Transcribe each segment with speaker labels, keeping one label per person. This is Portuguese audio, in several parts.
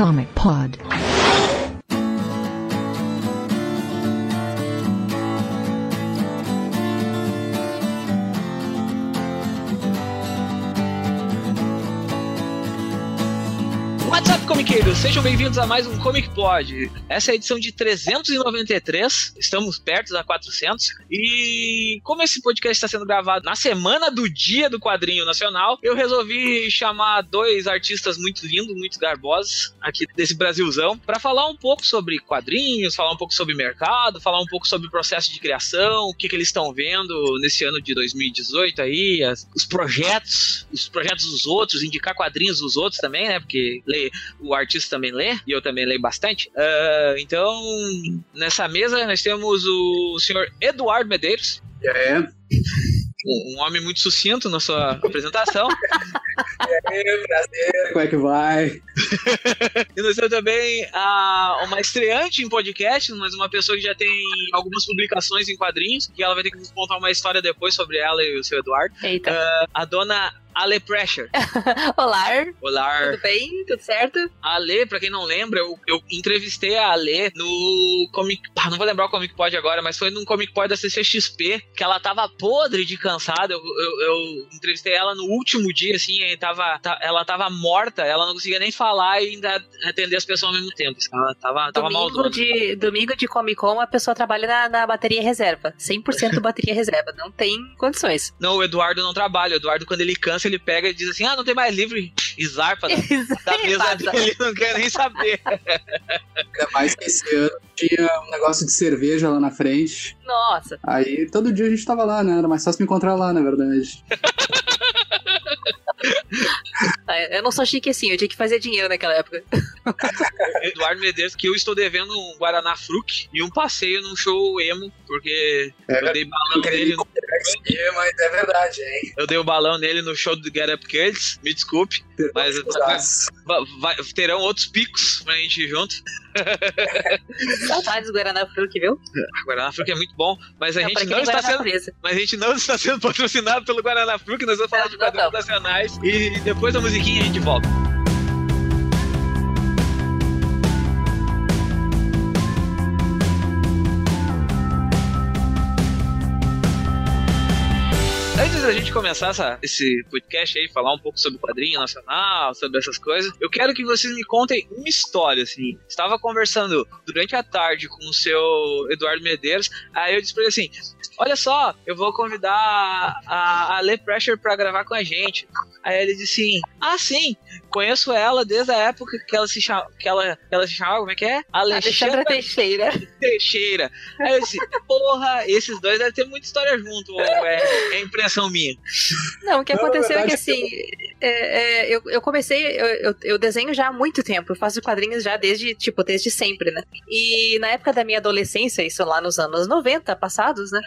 Speaker 1: Comic Pod.
Speaker 2: Sejam bem-vindos a mais um Comic Pod. Essa é a edição de 393, estamos perto da 400. E como esse podcast está sendo gravado na semana do Dia do Quadrinho Nacional, eu resolvi chamar dois artistas muito lindos, muito garbosos aqui desse Brasilzão, para falar um pouco sobre quadrinhos, falar um pouco sobre mercado, falar um pouco sobre o processo de criação, o que, que eles estão vendo nesse ano de 2018 aí, as- os projetos, os projetos dos outros, indicar quadrinhos dos outros também, né? Porque lê- o artista também lê, e eu também leio bastante. Ah, então, nessa mesa nós temos o senhor Eduardo Medeiros,
Speaker 3: É,
Speaker 2: um um homem muito sucinto na sua apresentação.
Speaker 3: é, prazer, como é que vai?
Speaker 2: E nós temos também a, uma estreante em podcast, mas uma pessoa que já tem algumas publicações em quadrinhos, que ela vai ter que nos contar uma história depois sobre ela e o seu Eduardo.
Speaker 4: Eita.
Speaker 2: A dona Ale Pressure.
Speaker 4: Olá,
Speaker 2: Olá,
Speaker 4: tudo bem? Tudo certo?
Speaker 2: A Ale, pra quem não lembra, eu, eu entrevistei a Ale no Comic... Ah, não vou lembrar o Comic Pod agora, mas foi num Comic Pod da CCXP, que ela tava podre de cansada. Eu, eu, eu entrevistei ela no último dia, assim, e tava, ta- ela tava morta, ela não conseguia nem falar e ainda atender as pessoas ao mesmo tempo. assim, Ela tava, tava
Speaker 4: domingo, de, domingo de Comic Con, a pessoa trabalha na, na bateria reserva. 100% bateria reserva. Não tem condições.
Speaker 2: Não, o Eduardo não trabalha. O Eduardo, quando ele cansa, ele pega e diz assim: ah, não tem mais livre. E zarpa da, da mesa dele, não quer nem saber.
Speaker 3: Ainda mais que esse ano tinha um negócio de cerveja lá na frente.
Speaker 4: Nossa.
Speaker 3: Aí todo dia a gente tava lá, né? Era mais fácil me encontrar lá, na verdade.
Speaker 4: Eu não sou chique assim, eu tinha que fazer dinheiro naquela época.
Speaker 2: Eduardo Medeiros, que eu estou devendo um Guaraná Fruc e um passeio num show emo, porque eu dei balão nele. no-
Speaker 3: mas é verdade, hein?
Speaker 2: Eu dei o balão nele no show do Get Up Kids, me desculpe, mas va- vai- terão outros picos pra gente ir junto.
Speaker 4: Saudades do Guaraná Fruc, viu?
Speaker 2: O Guaraná Fruc é muito bom, mas a
Speaker 4: Não,
Speaker 2: gente não está sendo.
Speaker 4: Presa.
Speaker 2: Mas a gente não está sendo patrocinado pelo Guaraná Fruc, nós vamos falar
Speaker 4: Não,
Speaker 2: de quadrinhos nacionais e depois da musiquinha a gente volta. Antes da gente começar essa- esse podcast aí, falar um pouco sobre o quadrinho nacional, sobre essas coisas, eu quero que vocês me contem uma história, assim. Estava conversando durante a tarde com o seu Eduardo Medeiros, aí eu disse pra ele assim, olha só, eu vou convidar a, a Le Pressure pra gravar com a gente. Aí ele disse assim, ah sim, conheço ela desde a época que ela se chama, que ela, ela se chamava, como é que é?
Speaker 4: Alexandra Teixeira.
Speaker 2: Teixeira. Aí eu disse, porra, esses dois devem ter muita história junto, é, é impressão minha.
Speaker 4: Não, o que
Speaker 3: Não,
Speaker 4: aconteceu
Speaker 3: na
Speaker 4: é que assim, é, é, eu, eu comecei, eu, eu, eu desenho já há muito tempo, eu faço quadrinhos já desde, tipo, desde sempre, né? E na época da minha adolescência, isso lá nos anos 90 passados, né?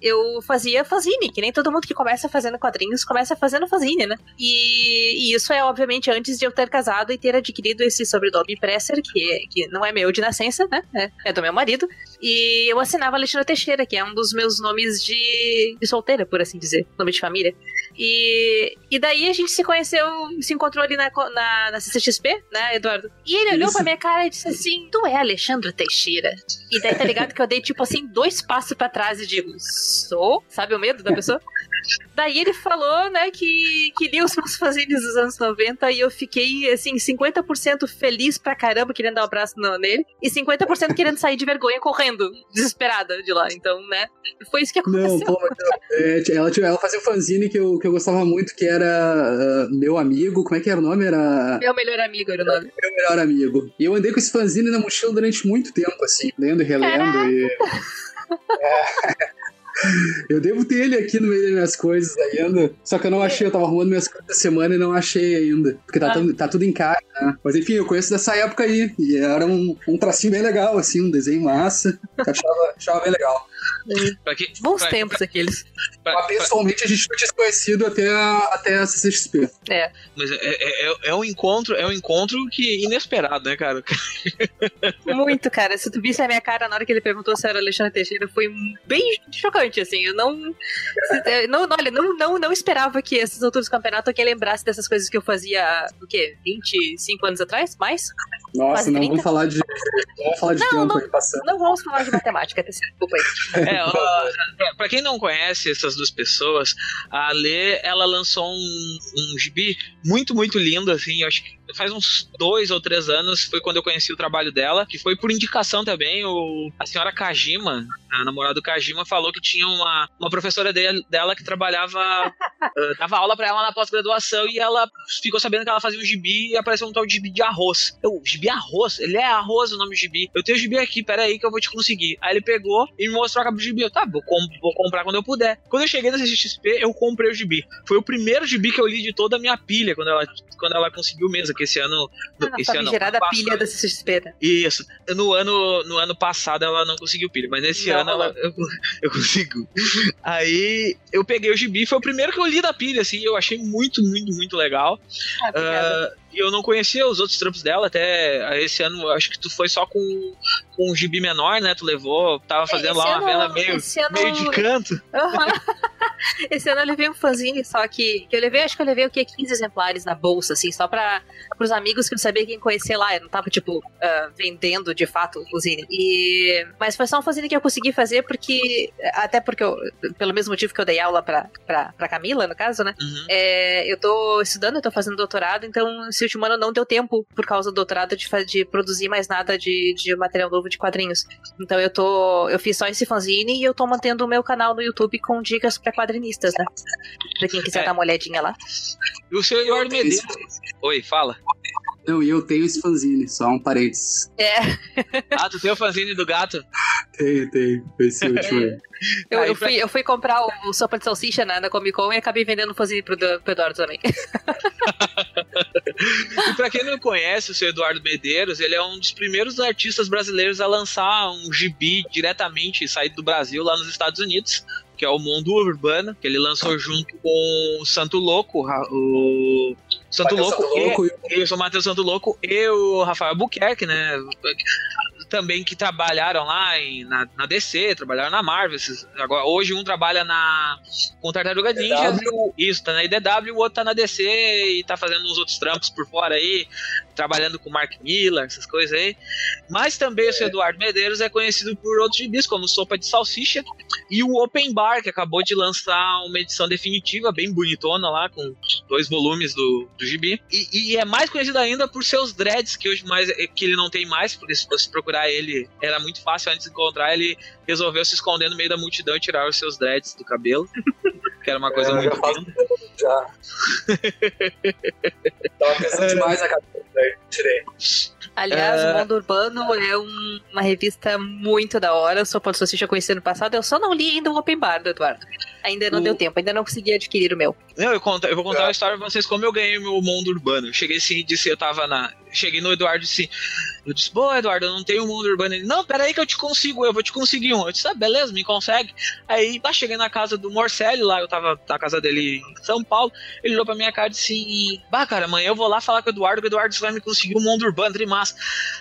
Speaker 4: Eu fazia fanzine, que nem todo mundo que começa fazendo quadrinhos começa fazendo fanzine, né? E, e isso é, obviamente, antes de eu ter casado e ter adquirido esse sobrenome Presser, que, é- que não é meu de nascença, né? É, é do meu marido. E eu assinava Alexandra Teixeira, que é um dos meus nomes de, de solteira, por assim dizer, nome de família. E, e daí a gente se conheceu, se encontrou ali na, na, na CCXP, né, Eduardo? E ele olhou
Speaker 3: Isso.
Speaker 4: pra minha cara e disse assim: Tu é Alexandra Teixeira? E daí tá ligado que eu dei, tipo assim, dois passos pra trás e digo: Sou? Sabe o medo da pessoa? Daí ele falou, né, que, que lia os meus fanzines dos anos 90 e eu fiquei, assim, 50% feliz pra caramba querendo dar um abraço no- nele e 50% querendo sair de vergonha correndo, desesperada de lá. Então, né, foi isso que aconteceu.
Speaker 3: Não, pô, é, ela, ela fazia um fanzine que eu, que eu gostava muito, que era ah, Meu Amigo. Como é que era o nome? Era
Speaker 4: Meu melhor amigo era o nome.
Speaker 3: Meu Melhor Amigo. E eu andei com esse fanzine na mochila durante muito tempo, assim, lendo e relendo. E... É. Eu devo ter ele aqui no meio das minhas coisas ainda. Só que eu não achei, eu tava arrumando minhas coisas da semana e não achei ainda. Porque tá,
Speaker 4: Ah.
Speaker 3: tudo, tá tudo em caixa, né? Mas enfim, eu conheço dessa época aí. E era um, um tracinho bem legal, assim, um desenho massa. que achava, achava bem legal.
Speaker 4: Pra que, Bons pra, tempos pra, aqueles.
Speaker 3: Pra, pessoalmente a gente não tinha se conhecido até a, até a CCXP.
Speaker 4: É.
Speaker 2: Mas é, é, é, é, um encontro, é um encontro que inesperado, né, cara?
Speaker 4: Muito, cara. Se tu visse a minha cara na hora que ele perguntou se era Alexandre Teixeira, foi bem chocante, assim. Eu não. não, não olha, não, não, não esperava que esses outros campeonatos aqui lembrasse dessas coisas que eu fazia, o quê? 25 anos atrás? Mais?
Speaker 3: Nossa, não vamos falar de. Vamos falar de não, tempo
Speaker 4: não. Não vamos falar de matemática, desculpa aí.
Speaker 2: É, ó, pra quem não conhece essas duas pessoas, a Lê, ela lançou um, um gibi muito, muito lindo, assim, eu acho que faz uns dois ou três anos foi quando eu conheci o trabalho dela, que foi por indicação também. O, a senhora Kajima, a namorada do Kajima, falou que tinha uma, uma professora dele, dela que trabalhava, uh, dava aula para ela na pós-graduação e ela ficou sabendo que ela fazia um gibi e apareceu um tal de gibi de arroz. Eu, gibi arroz? Ele é arroz o nome do gibi. Eu tenho o gibi aqui, pera aí que eu vou te conseguir. Aí ele pegou e me mostrou a capa do gibi. Eu, tá, vou, com, vou comprar quando eu puder. Quando eu cheguei na CXP, eu comprei o gibi. Foi o primeiro gibi que eu li de toda a minha pilha quando ela, quando ela conseguiu mesmo, que esse ano.
Speaker 4: Ah, esse ano
Speaker 2: gerada
Speaker 4: pilha da CXP. Né?
Speaker 2: Isso. No ano, no ano passado ela não conseguiu pilha, mas nesse não, ano ela, eu, eu consigo. Aí eu peguei o gibi, foi o primeiro que eu li da pilha, assim, eu achei muito, muito, muito legal. Ah, uh, e eu não conhecia os outros trampos dela, até esse ano, acho que tu foi só com, com um gibi menor, né? Tu levou, tava fazendo esse lá uma vela meio, ano... meio de canto.
Speaker 4: Uhum. esse ano eu levei um fanzine, só que, que eu levei, acho que eu levei o que? 15 exemplares na bolsa, assim, só pra, pros amigos que eu sabia quem conhecer lá. Eu não tava, tipo, uh, vendendo de fato o fanzine. E, mas foi só um fanzine que eu consegui fazer porque, até porque eu, pelo mesmo motivo que eu dei aula pra, pra, pra Camila, no caso, né? Uhum. É, eu tô estudando, eu tô fazendo doutorado, então esse último ano não deu tempo, por causa do doutorado, de, de produzir mais nada de, de material novo de quadrinhos. Então eu tô. Eu fiz só esse fanzine e eu tô mantendo o meu canal no YouTube com dicas pra quadrinistas, né? Pra quem quiser é. dar uma olhadinha lá.
Speaker 2: E o senhor Eduardo Medeiros. Oi, fala.
Speaker 3: Não, e eu tenho esse fanzine, só um parênteses.
Speaker 4: É.
Speaker 2: ah, tu tem o fanzine do gato?
Speaker 3: Tenho, tenho. Esse último aí.
Speaker 4: Eu, eu, fui, eu fui comprar o, sopa de salsicha na, na Comic Con e acabei vendendo o fanzine pro, pro Eduardo também.
Speaker 2: e pra quem não conhece o seu Eduardo Medeiros, ele é um dos primeiros artistas brasileiros a lançar um gibi diretamente saído do Brasil lá nos Estados Unidos que é o Mundo Urbano, que ele lançou junto com o Santo Louco, o Santo Louco, Santo Louco e, e o Matheus Santo Louco e o Rafael Buquerque, né? Também que trabalharam lá em, na, na DC, trabalharam na Marvel. Esses, agora, hoje um trabalha na com Tartaruga Ninja, isso, tá na IDW, o outro tá na DC e tá fazendo uns outros trampos por fora aí, trabalhando com Mark Miller, essas coisas aí. Mas também é. o seu Eduardo Medeiros é conhecido por outros gibis, como Sopa de Salsicha e o Open Bar, que acabou de lançar uma edição definitiva, bem bonitona lá, com dois volumes do, do gibi. E, e é mais conhecido ainda por seus dreads, que hoje mais que ele não tem mais, porque se você procurar encontrar ele era muito fácil antes de encontrar, ele resolveu se esconder no meio da multidão e tirar os seus dreads do cabelo. que era uma coisa é, muito. Já.
Speaker 3: Tava pensando demais a cabeça, daí tirei.
Speaker 4: Aliás, é... o Mundo Urbano é um, uma revista muito da hora. Eu só posso assistir conhecer no passado. Eu só não li ainda o Open Bar do Eduardo. Ainda não o... deu tempo, ainda não consegui adquirir o meu.
Speaker 2: Não, eu, conto, eu vou contar é. uma história pra vocês como eu ganhei o meu mundo urbano. Eu cheguei assim e disse, eu tava na. Cheguei no Eduardo e disse. Eu disse, pô, Eduardo, eu não tenho mundo urbano. Ele, não, peraí que eu te consigo, eu vou te conseguir um. Eu disse, ah, beleza, me consegue. Aí, tá, cheguei na casa do Morcelli lá, eu tava na casa dele em São Paulo. Ele olhou pra minha cara e disse, bah, cara, amanhã eu vou lá falar com o Eduardo, que o Eduardo vai me conseguir um mundo urbano, trimassa.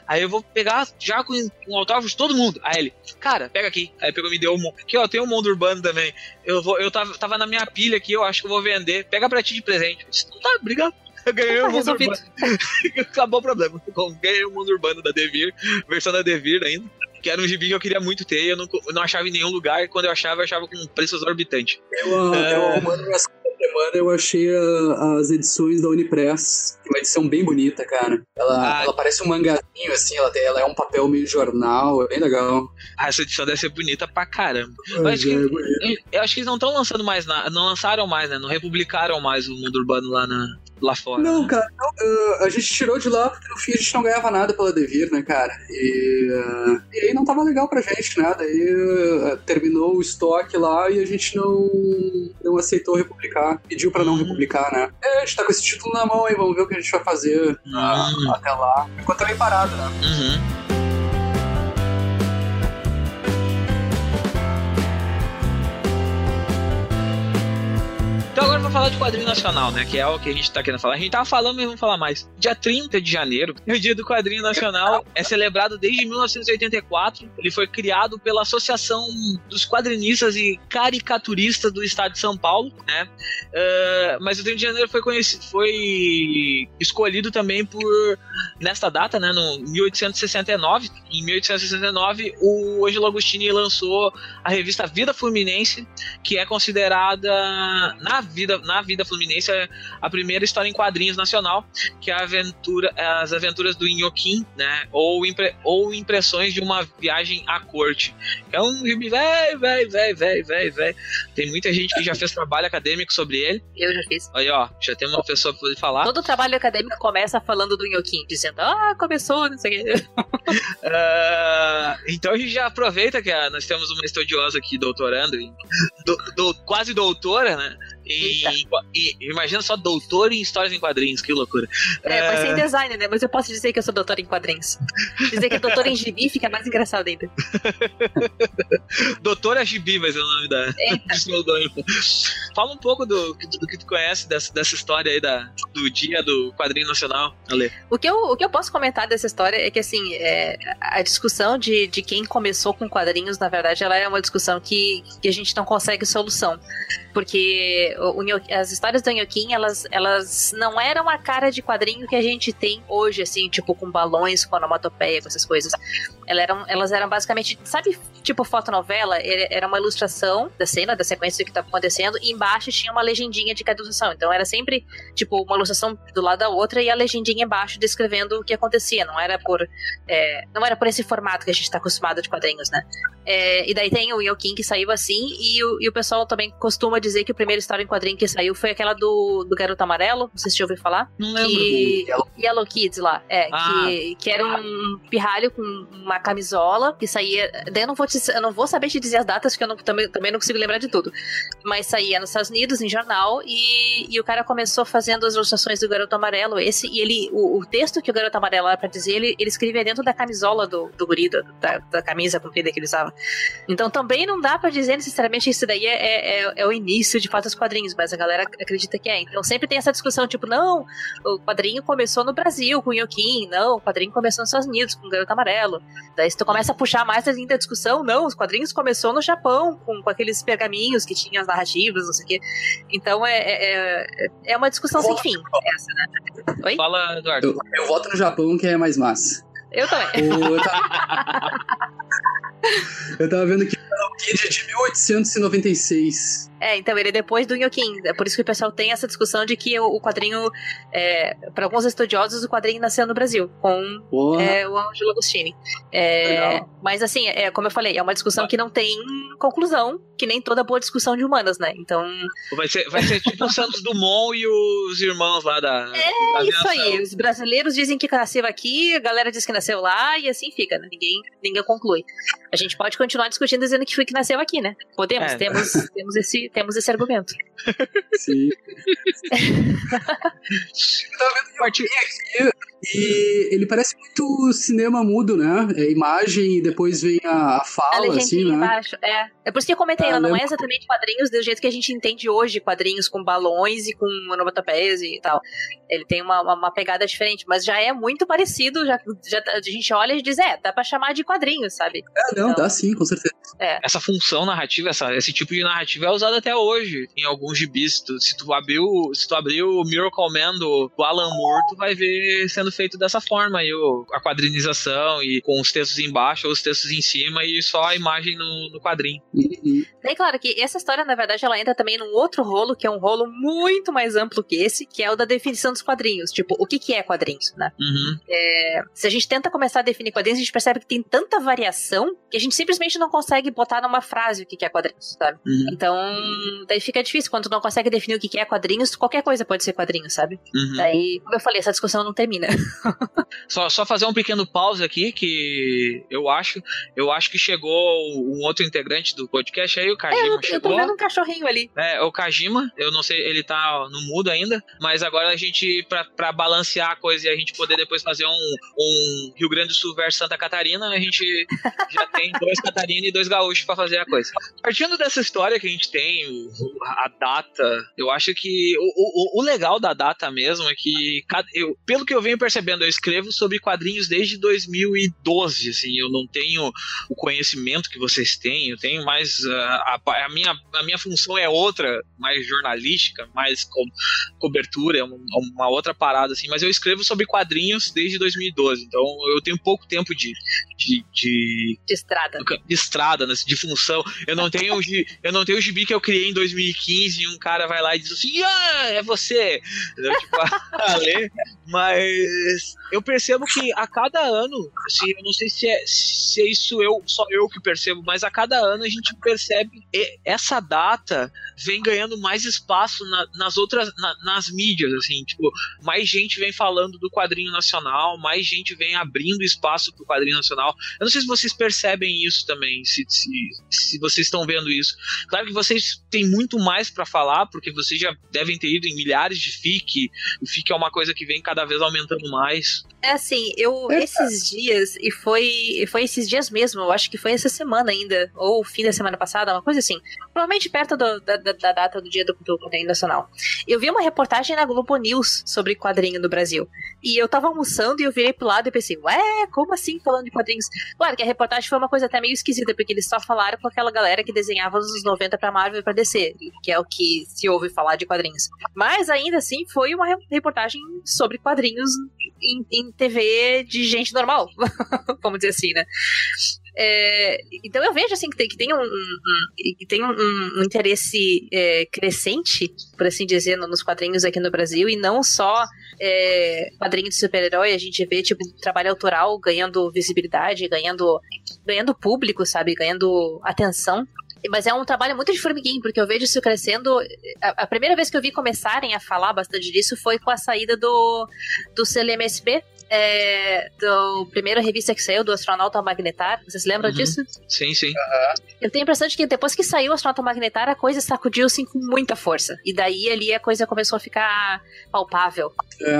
Speaker 2: Aí eu vou pegar já com um autógrafo de todo mundo. Aí ele, cara, pega aqui. Aí pegou me deu um. Aqui, ó, tem um mundo urbano também. Eu, vou, eu tava, tava na minha pilha aqui, eu acho que eu vou vender. Pega pra ti de presente. Eu disse, tá, obrigado. Eu ganhei o mundo urbano. Acabou o problema. Ganhei o mundo urbano da Devir, versão da Devir ainda. Que era um gibi que eu queria muito ter, eu não, eu não achava em nenhum lugar, e quando eu achava, eu achava com preço exorbitante.
Speaker 3: Eu, é... eu arrumando minhas semana eu achei a, as edições da Unipress. Uma edição bem bonita, cara. Ela, ah, ela parece um mangazinho, assim, ela, tem, ela é um papel meio jornal, é bem legal.
Speaker 2: Ah, essa edição deve ser bonita pra caramba. eu, acho que, é eu acho que eles não estão lançando mais nada, não lançaram mais, né? Não republicaram mais o mundo urbano lá na, lá fora.
Speaker 3: Não, né? cara, não, uh, a gente tirou de lá porque no fim a gente não ganhava nada pela Devir, né, cara? E, uh, e aí não tava legal pra gente, né? Daí uh, terminou o estoque lá e a gente não, não aceitou republicar. Pediu pra não uhum. republicar, né? É, a gente tá com esse título na mão aí, vamos ver o que a gente vai fazer uhum. até lá. Enquanto tá bem parado, né?
Speaker 2: Uhum. Falar de quadrinho nacional, né? Que é o que a gente tá querendo falar. A gente tava falando, mas vamos falar mais. Dia 30 de janeiro, é o dia do quadrinho nacional. É celebrado desde 1984. Ele foi criado pela Associação dos Quadrinistas e Caricaturistas do Estado de São Paulo, né? Uh, mas o 30 de janeiro foi, conhecido, foi escolhido também por, nesta data, né? No 1869. Em 1869, o Angelo Agostini lançou a revista Vida Fluminense, que é considerada na vida, na vida fluminense a primeira história em quadrinhos nacional, que é a aventura, as aventuras do Inhoquim, né? Ou, impre, ou impressões de uma viagem à corte. É um gibi velho, velho, velho, velho, velho, velho. Tem muita gente que já fez trabalho acadêmico sobre ele.
Speaker 4: Eu já fiz.
Speaker 2: Aí, ó, já tem uma pessoa pra poder falar.
Speaker 4: Todo trabalho acadêmico começa falando do Inhoquim, dizendo, ah, começou, não sei o quê.
Speaker 2: uh, então a gente já aproveita que a, nós temos uma estudiosa aqui, doutorando, do, do, quase doutora, né? E, e, imagina só doutor em histórias em quadrinhos, que loucura.
Speaker 4: É, vai ser em design, né? Mas eu posso dizer que eu sou doutor em quadrinhos. Dizer que é doutor em gibi fica mais engraçado ainda.
Speaker 2: Doutora Gibi vai ser o nome da Fala um pouco do, do, do, que tu conhece dessa, dessa história aí da, do dia do quadrinho nacional, Ale.
Speaker 4: O que eu, o que eu posso comentar dessa história é que, assim, é, a discussão de, de quem começou com quadrinhos, na verdade, ela é uma discussão que, que a gente não consegue solução. Porque o, as histórias do Nhoquim, elas, elas não eram a cara de quadrinho que a gente tem hoje, assim, tipo, com balões, com onomatopeia, com essas coisas. Elas eram, elas eram basicamente, sabe, tipo fotonovela? Era uma ilustração da cena, da sequência do que estava acontecendo, e embaixo tinha uma legendinha de cada ilustração. Então era sempre, tipo, uma ilustração do lado da outra e a legendinha embaixo descrevendo o que acontecia. Não era por, é, não era por esse formato que a gente está acostumado de quadrinhos, né? É, e daí tem o Yokin que saiu assim, e o, e o pessoal também costuma dizer que o primeiro história em quadrinho que saiu foi aquela do, do Garoto Amarelo, não sei se você já ouviu falar.
Speaker 2: Não lembro.
Speaker 4: Que, Yellow Kids lá, é, ah. que, que era um pirralho com uma camisola que saía. Eu não vou, te, eu não vou saber te dizer as datas, porque eu não, também, também não consigo lembrar de tudo. Mas saía nos Estados Unidos, em jornal, e, e o cara começou fazendo as ilustrações do Garoto Amarelo, esse, e ele, o, o texto que o Garoto Amarelo era pra dizer, ele, ele escrevia dentro da camisola do, do da, da camisa comprida que ele usava. Então também não dá para dizer necessariamente isso daí é, é, é, é, o início de fato dos quadrinhos, mas a galera acredita que é. Então sempre tem essa discussão, tipo, não, o quadrinho começou no Brasil com o Yokin, não, o quadrinho começou nos Estados Unidos com o Garoto Amarelo. Daí se tu começa a puxar mais ainda a discussão, não, os quadrinhos começou no Japão, com, com aqueles pergaminhos que tinham as narrativas, não sei o quê. Então é, é, é, é uma discussão sem fim, essa, né?
Speaker 2: Oi? Fala, Eduardo.
Speaker 3: Eu, eu voto no Japão, que é mais massa.
Speaker 4: Eu também.
Speaker 3: O, eu, tava... eu tava vendo que o Kid é de 1896.
Speaker 4: É, então ele é depois do Nhoquim. É por isso que o pessoal tem essa discussão de que o, quadrinho, é, para alguns estudiosos, o quadrinho nasceu no Brasil, com é, o Angelo Agostini. É, mas assim, é, como eu falei, é uma discussão que não tem conclusão, que nem toda boa discussão de humanas, né? Então.
Speaker 2: Vai ser, vai ser tipo o Santos Dumont e os irmãos lá da.
Speaker 4: É isso aí. Os brasileiros dizem que nasceu aqui, a galera diz que nasceu lá, e assim fica, né? Ninguém, ninguém conclui. A gente pode continuar discutindo dizendo que foi que nasceu aqui, né? Podemos, é. temos, temos esse temos esse argumento.
Speaker 3: Sim. eu tava vendo aqui e ele parece muito cinema mudo, né? É imagem e depois vem a, a fala, a assim, né?
Speaker 4: Embaixo. É. é por isso que eu comentei, ah, ela não é exatamente quadrinhos do jeito que a gente entende hoje, quadrinhos com balões e com onomatopeias e tal. Ele tem uma, uma, uma, pegada diferente, mas já é muito parecido, já, já a gente olha e diz, é, dá pra chamar de quadrinhos, sabe?
Speaker 3: É, não, então, dá sim, com certeza.
Speaker 2: É. Essa função narrativa, essa, esse tipo de narrativa é usado até hoje em alguns gibis. Se tu abrir o, se tu abrir o Miracle Man do, do Alan Moore, tu vai ver sendo sendo feito dessa forma, aí, o, a quadrinização e com os textos embaixo ou os textos em cima e só a imagem no, no quadrinho.
Speaker 4: É claro que essa história, na verdade, ela entra também num outro rolo, que é um rolo muito mais amplo que esse, que é o da definição dos quadrinhos. Tipo, o que, que é quadrinhos, né?
Speaker 2: Uhum.
Speaker 4: É, se a gente tenta começar a definir quadrinhos, a gente percebe que tem tanta variação que a gente simplesmente não consegue botar numa frase o que, que é quadrinhos, sabe? Uhum. Então, daí fica difícil. Quando tu não consegue definir o que, que é quadrinhos, qualquer coisa pode ser quadrinhos, sabe?
Speaker 2: Uhum.
Speaker 4: Daí, como eu falei, essa discussão não termina.
Speaker 2: só, só fazer um pequeno pause aqui, que eu acho, eu acho que chegou um outro integrante do podcast aí, o Kajima. É,
Speaker 4: eu,
Speaker 2: chegou.
Speaker 4: eu tô vendo um cachorrinho ali.
Speaker 2: É, o Kajima, eu não sei, ele tá no mudo ainda, mas agora a gente, pra, pra balancear a coisa e a gente poder depois fazer um, um Rio Grande do Sul versus Santa Catarina, a gente já tem dois Catarina e dois gaúchos para fazer a coisa. Partindo dessa história que a gente tem, a data, eu acho que o, o, o legal da data mesmo é que, eu, pelo que eu venho percebendo, eu escrevo sobre quadrinhos desde 2012, assim, eu não tenho o conhecimento que vocês têm, eu tenho mais a, a, a minha, a minha função é outra, mais jornalística, mais co cobertura, é uma, uma, outra parada, assim, mas eu escrevo sobre quadrinhos desde 2012, então eu tenho pouco tempo de, de, de,
Speaker 4: de estrada.
Speaker 2: De estrada, né, de função. Eu não tenho o eu não tenho o gibi que eu criei em 2015 e um cara vai lá e diz assim: "Ah, é você". Eu, tipo, mas eu percebo que a cada ano, assim, eu não sei se é, se é isso eu só eu que percebo, mas a cada ano a gente percebe essa data vem ganhando mais espaço na, nas outras na, nas mídias, assim, tipo, mais gente vem falando do quadrinho nacional, mais gente vem abrindo espaço pro quadrinho nacional. Eu não sei se vocês percebem isso também, se, se, se vocês estão vendo isso. Claro que vocês têm muito mais para falar, porque vocês já devem ter ido em milhares de FIC, o FIC é uma coisa que vem cada vez aumentando mais.
Speaker 4: É assim, eu esses dias, e foi, foi esses dias mesmo, eu acho que foi essa semana ainda, ou fim da semana passada, uma coisa assim. Provavelmente perto do, da, da, da, data do dia do, do quadrinho nacional. Eu vi uma reportagem na Globo News sobre quadrinho no Brasil. E eu tava almoçando e eu virei pro lado e pensei, ué, como assim falando de quadrinhos? Claro que a reportagem foi uma coisa até meio esquisita, porque eles só falaram com aquela galera que desenhava nos anos 90 pra Marvel e pra DC, que é o que se ouve falar de quadrinhos. Mas ainda assim foi uma reportagem sobre quadrinhos em, em TV de gente normal, vamos dizer assim, né? É, então eu vejo assim que tem, que tem um, um que tem um, um interesse é, crescente, por assim dizer, nos quadrinhos aqui no Brasil, e não só é, quadrinhos de super-herói, a gente vê tipo trabalho autoral ganhando visibilidade, ganhando, ganhando público, sabe, ganhando atenção. Mas é um trabalho muito de formiguinho, porque eu vejo isso crescendo. A, a, primeira vez que eu vi começarem a falar bastante disso foi com a saída do, do CLMSP, é, do primeiro revista que saiu, do Astronauta Magnetar. Vocês lembram uhum. disso?
Speaker 2: Sim, sim.
Speaker 4: Uhum. Eu tenho a impressão de que depois que saiu o Astronauta Magnetar, a coisa sacudiu assim com muita força. E daí ali a coisa começou a ficar palpável.
Speaker 3: É,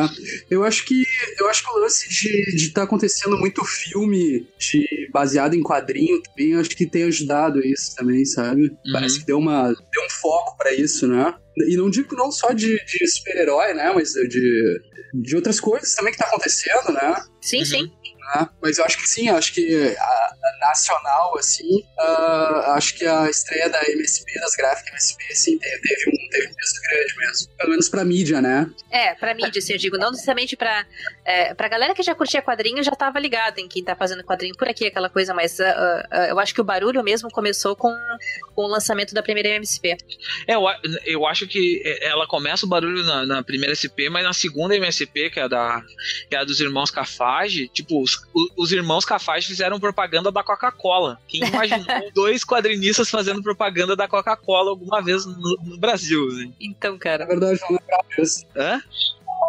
Speaker 3: eu acho que eu acho que o lance de estar tá acontecendo muito filme de, baseado em quadrinho também, acho que tem ajudado isso também, sabe? Uhum. Parece que deu, uma, deu um foco para isso, né? E não digo não só de, de super-herói, né? Mas de, de outras coisas também que tá acontecendo, né?
Speaker 4: Sim, uhum. sim.
Speaker 3: Né? Mas eu acho que sim, acho que a, a nacional, assim, uh, acho que a estreia da MSP, das gráficas MSP, assim, teve um, teve um peso grande mesmo. Pelo menos pra mídia, né?
Speaker 4: É, pra mídia, assim, eu digo, não necessariamente pra, é, pra galera que já curtia quadrinho, já tava ligada em quem tá fazendo quadrinho por aqui, aquela coisa, mas uh, uh, eu acho que o barulho mesmo começou com, com o lançamento da primeira MSP.
Speaker 2: É, eu, eu acho que ela começa o barulho na, na primeira SP, mas na segunda MSP, que é a, da, que é a dos irmãos Cafage, tipo, os, os irmãos Cafage fizeram propaganda da Coca-Cola. Quem imaginou dois quadrinistas fazendo propaganda da Coca-Cola alguma vez no, no Brasil? Assim?
Speaker 4: Então, cara.
Speaker 3: Na verdade, não lembrava disso.
Speaker 2: Hã?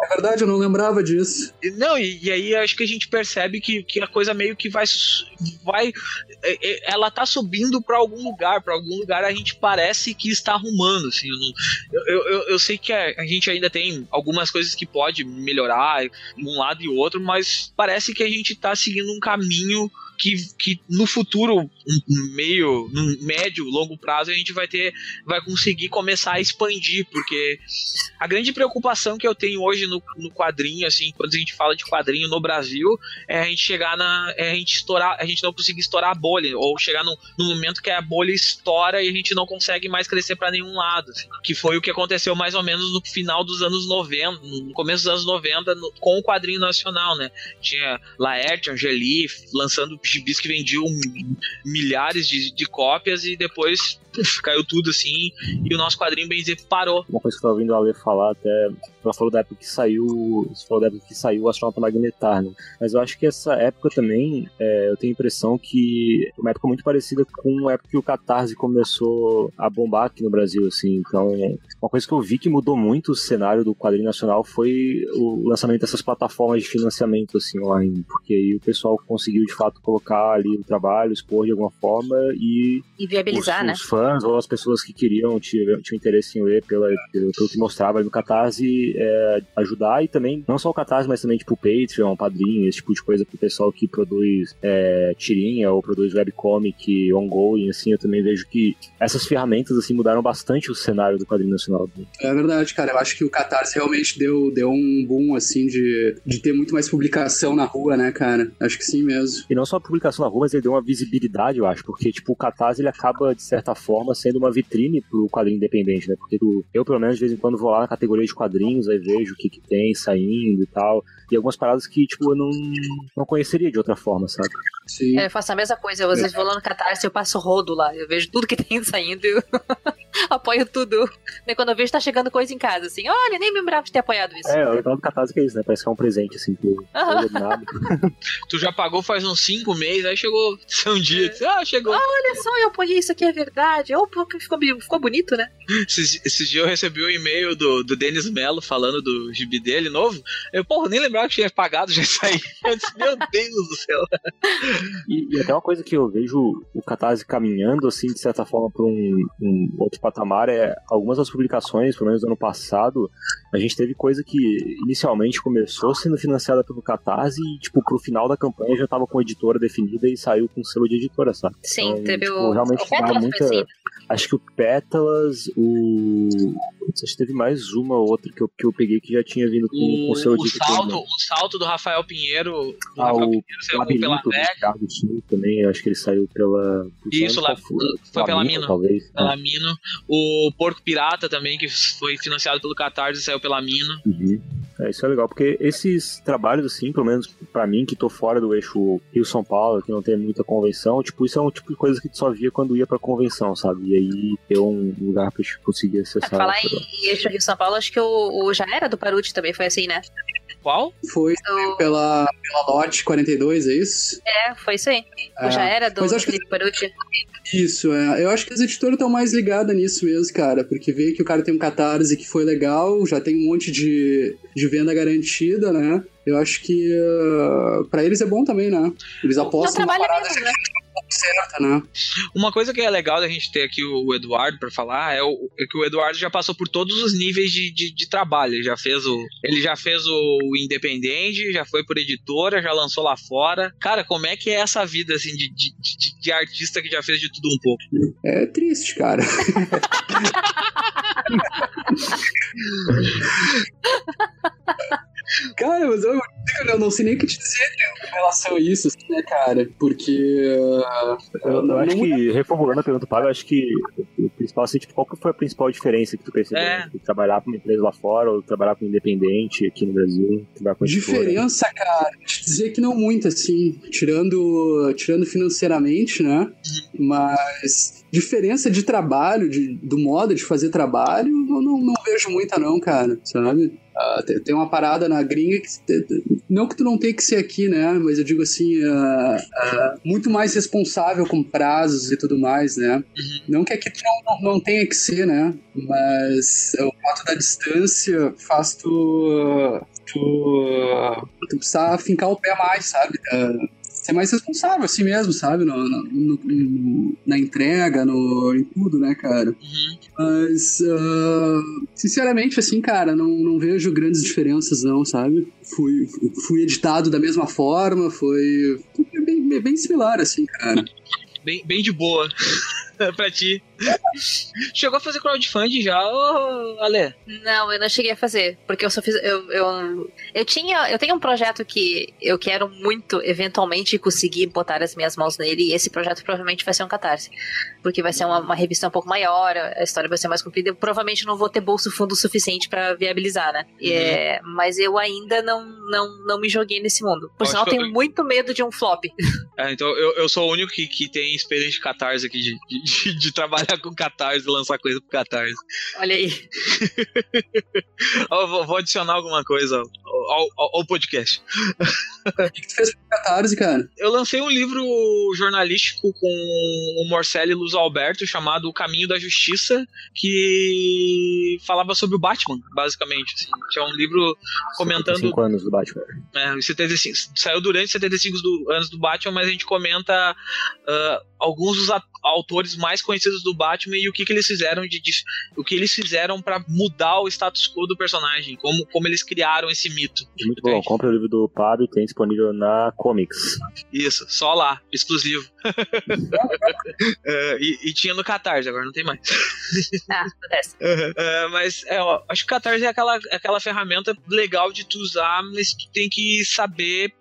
Speaker 3: É verdade, eu não lembrava disso.
Speaker 2: Não, e, e, aí acho que a gente percebe que, que a coisa meio que vai. vai ela tá subindo para algum lugar, para algum lugar a gente parece que está arrumando. Assim, eu, eu, eu, eu sei que a, gente ainda tem algumas coisas que pode melhorar um lado e outro, mas parece que a gente tá seguindo um caminho que, que no futuro, meio, no médio, longo prazo, a gente vai ter, vai conseguir começar a expandir, porque a grande preocupação que eu tenho hoje no, no quadrinho, assim, quando a gente fala de quadrinho no Brasil, é a gente chegar na, é a gente estourar, a gente não conseguir estourar a bolha, ou chegar no, no momento que a bolha estoura e a gente não consegue mais crescer para nenhum lado, assim, que foi o que aconteceu mais ou menos no final dos anos 90, no começo dos anos 90, no, com o quadrinho nacional, né? Tinha Laerte, Angeli lançando gibis que vendiam milhares de, de cópias e depois puf, caiu tudo assim, e o nosso quadrinho bem dizer parou.
Speaker 1: Uma coisa que eu tava ouvindo a Ale falar até, ela falou da época que saiu, você falou da época que saiu o Astronauta Magnetar, né? Mas eu acho que essa época também, é, eu tenho a impressão que é uma época muito parecida com a época que o Catarse começou a bombar aqui no Brasil, assim, então uma coisa que eu vi que mudou muito o cenário do quadrinho nacional foi o lançamento dessas plataformas de financiamento, assim, online, porque aí o pessoal conseguiu de fato colocar ali o trabalho, expor de alguma forma e.
Speaker 4: E viabilizar,
Speaker 1: os,
Speaker 4: né?
Speaker 1: Os fãs ou as pessoas que queriam, tinham, tinham interesse em ler pela, pelo, pelo que mostrava no Catarse, é, ajudar e também, não só o Catarse, mas também tipo o Patreon, Padrinho, esse tipo de coisa pro pessoal que produz é, tirinha ou produz webcomic ongoing, assim, eu também vejo que essas ferramentas, assim, mudaram bastante o cenário do quadrinho nacional.
Speaker 3: É verdade, cara. Eu acho que o Catarse realmente deu, deu um boom, assim, de, de ter muito mais publicação na rua, né, cara? Acho que sim mesmo.
Speaker 1: E não só a publicação na rua, mas ele deu uma visibilidade, eu acho, porque, tipo, o Catarse, ele acaba, de certa forma, sendo uma vitrine pro quadrinho independente, né? Porque eu, pelo menos, de vez em quando vou lá na categoria de quadrinhos, aí vejo o que que tem saindo e tal, e algumas paradas que, tipo, eu não, não conheceria de outra forma, sabe?
Speaker 3: Sim.
Speaker 4: É, eu faço a mesma coisa. Eu, às vezes vou lá no Catarse eu passo rodo lá. Eu vejo tudo que tem saindo e eu apoio tudo. E quando eu vejo, tá chegando coisa em casa, assim. Olha, nem me lembrava de ter apoiado isso.
Speaker 1: É, o legal do Catarse que é isso, né? Parece que é um presente, assim, do nada.
Speaker 2: Tu já pagou faz uns 5 meses, aí chegou um dia, disse, ah, chegou.
Speaker 4: Olha só, eu apoiei isso aqui, é verdade. Oh, pô, ficou, ficou bonito, né?
Speaker 2: Esses, esses dias eu recebi um e-mail do, do Denis Mello falando do gibi dele novo. Eu, porra, nem lembrava que tinha pagado já aí. Eu disse, meu Deus do céu.
Speaker 1: E, e até uma coisa que eu vejo o Catarse caminhando, assim, de certa forma, para um, um outro patamar é algumas das publicações, pelo menos do ano passado, a gente teve coisa que inicialmente começou sendo financiada pelo Catarse e, tipo, pro final da campanha já tava com editora definida e saiu com selo de editora, sabe?
Speaker 4: Sim,
Speaker 1: Então,
Speaker 4: teve
Speaker 1: tipo,
Speaker 4: o.
Speaker 1: realmente
Speaker 4: o
Speaker 1: dá muita-
Speaker 4: assim.
Speaker 1: Acho que o Pétalas, o. Acho que teve mais uma ou outra que eu, que eu peguei que já tinha vindo com, com
Speaker 2: O,
Speaker 1: o de
Speaker 2: salto, o salto do Rafael Pinheiro. Do
Speaker 1: Ah,
Speaker 2: Rafael
Speaker 1: o
Speaker 2: Pinheiro saiu pela
Speaker 1: Labirinto do
Speaker 2: VEC,
Speaker 1: Thiago Sim também, acho que ele saiu pela.
Speaker 2: Isso, lá-
Speaker 1: qual
Speaker 2: foi pela Mina.
Speaker 1: Talvez.
Speaker 2: pela Mino. O Porco Pirata também, que foi financiado pelo Catarse, saiu pela Mino.
Speaker 1: Uhum. É, isso é legal, porque esses trabalhos, assim, pelo menos pra mim, que tô fora do eixo Rio-São Paulo, que não tem muita convenção, tipo, isso é um tipo de coisa que tu só via quando ia pra convenção, sabe? E aí ter um lugar pra gente conseguir
Speaker 4: É,
Speaker 1: acessar.
Speaker 4: falar
Speaker 1: sei lá.
Speaker 4: em Eixo Rio São Paulo, acho que o, o já era do Paruti também foi assim, né?
Speaker 2: Qual?
Speaker 3: Foi
Speaker 4: O,
Speaker 3: pela, pela Lote 42, é isso?
Speaker 4: é, foi isso aí.
Speaker 3: É.
Speaker 4: já era do
Speaker 3: Mas acho que-
Speaker 4: Felipe Paruti.
Speaker 3: Isso, é. Eu acho que as editoras estão mais ligadas nisso mesmo, cara. Porque vê que o cara tem um catarse que foi legal, já tem um monte de, de venda garantida, né? Eu acho que uh, pra eles é bom também, né? Eles apostam
Speaker 4: trabalho
Speaker 3: parada
Speaker 4: mesmo, né?
Speaker 3: Né?
Speaker 2: Uma coisa que é legal da gente ter aqui o Eduardo pra falar é, o- é que o Eduardo já passou por todos os níveis de, de, de trabalho. Ele já fez o. Ele já fez o independente, já foi por editora, já lançou lá fora. Cara, como é que é essa vida assim de, de, de, de artista que já fez de tudo um pouco?
Speaker 3: É triste, cara. cara, mas eu, eu não sei nem o que te dizer em relação a isso, assim, né, cara? Porque. uh,
Speaker 1: Eu, eu acho
Speaker 3: não-
Speaker 1: que, reformulando a pergunta do Pablo, eu acho que o principal, assim, tipo, qual que foi a principal diferença que tu percebeu?
Speaker 2: É.
Speaker 1: né? De trabalhar com uma empresa lá fora ou trabalhar com independente aqui no Brasil? Trabalhar com editora?
Speaker 3: Diferença, cara, te dizer que não muito, assim, tirando, tirando financeiramente, né? Mas diferença de trabalho, de, do modo de fazer trabalho, eu não, não vejo muita não, cara, sabe? Ah, tem, tem uma parada na gringa que não que tu não tem que ser aqui, né? Mas eu digo assim, ah, ah, muito mais responsável com prazos e tudo mais, né? Não que aqui tu não, não, não tenha que ser, né? Mas o fato da distância faz tu tu, tu precisar fincar o pé mais, sabe? É, ser mais responsável assim mesmo, sabe? No, no- no- na entrega, no, em tudo, né, cara?
Speaker 2: Uhum.
Speaker 3: Mas, ah, sinceramente, assim, cara, não, não vejo grandes diferenças, não, sabe? Fui, fui editado da mesma forma, foi foi bem, bem similar, assim, cara.
Speaker 2: Bem, bem de boa. pra ti. Chegou a fazer crowdfunding já, ô Ale?
Speaker 4: Não, eu não cheguei a fazer, porque eu só fiz. Eu, eu, eu tinha. Eu tenho um projeto que eu quero muito, eventualmente, conseguir botar as minhas mãos nele, e esse projeto provavelmente vai ser um catarse. Porque vai ser uma, uma revista um pouco maior, a história vai ser mais comprida. Eu provavelmente não vou ter bolso fundo suficiente pra viabilizar, né? E é, mas eu ainda não, não, não me joguei nesse mundo. Por sinal,
Speaker 2: eu-
Speaker 4: tenho muito medo de um flop.
Speaker 2: É, então eu, eu sou o único que, que tem experiência de catarse aqui de, de, de trabalhar trabalhar com Catarse, lançar coisa pro Catarse.
Speaker 4: Olha aí.
Speaker 2: Vou, vou adicionar alguma coisa ao, ao- ao podcast.
Speaker 3: O que, que tu fez com o Catarse, cara?
Speaker 2: Eu lancei um livro jornalístico com o Morcelli e Luz Alberto chamado O Caminho da Justiça, que falava sobre o Batman, basicamente. Assim. Tinha um livro comentando
Speaker 1: 5 anos do Batman.
Speaker 2: É, os 75, saiu durante os 75 do- anos do Batman, mas a gente comenta ah, alguns dos a- autores mais conhecidos do Batman e o que, que eles fizeram de, de- o que eles fizeram para mudar o status quo do personagem, como, como eles criaram esse mito.
Speaker 1: Muito bom. Compre o livro do Pablo, tem disponível na Comics.
Speaker 2: Isso, só lá, exclusivo. É, e, e tinha no Catarse, agora não tem mais.
Speaker 4: Ah, acontece.
Speaker 2: É, mas é, ó, acho que o Catarse é aquela, aquela ferramenta legal de tu usar, mas tu tem que saber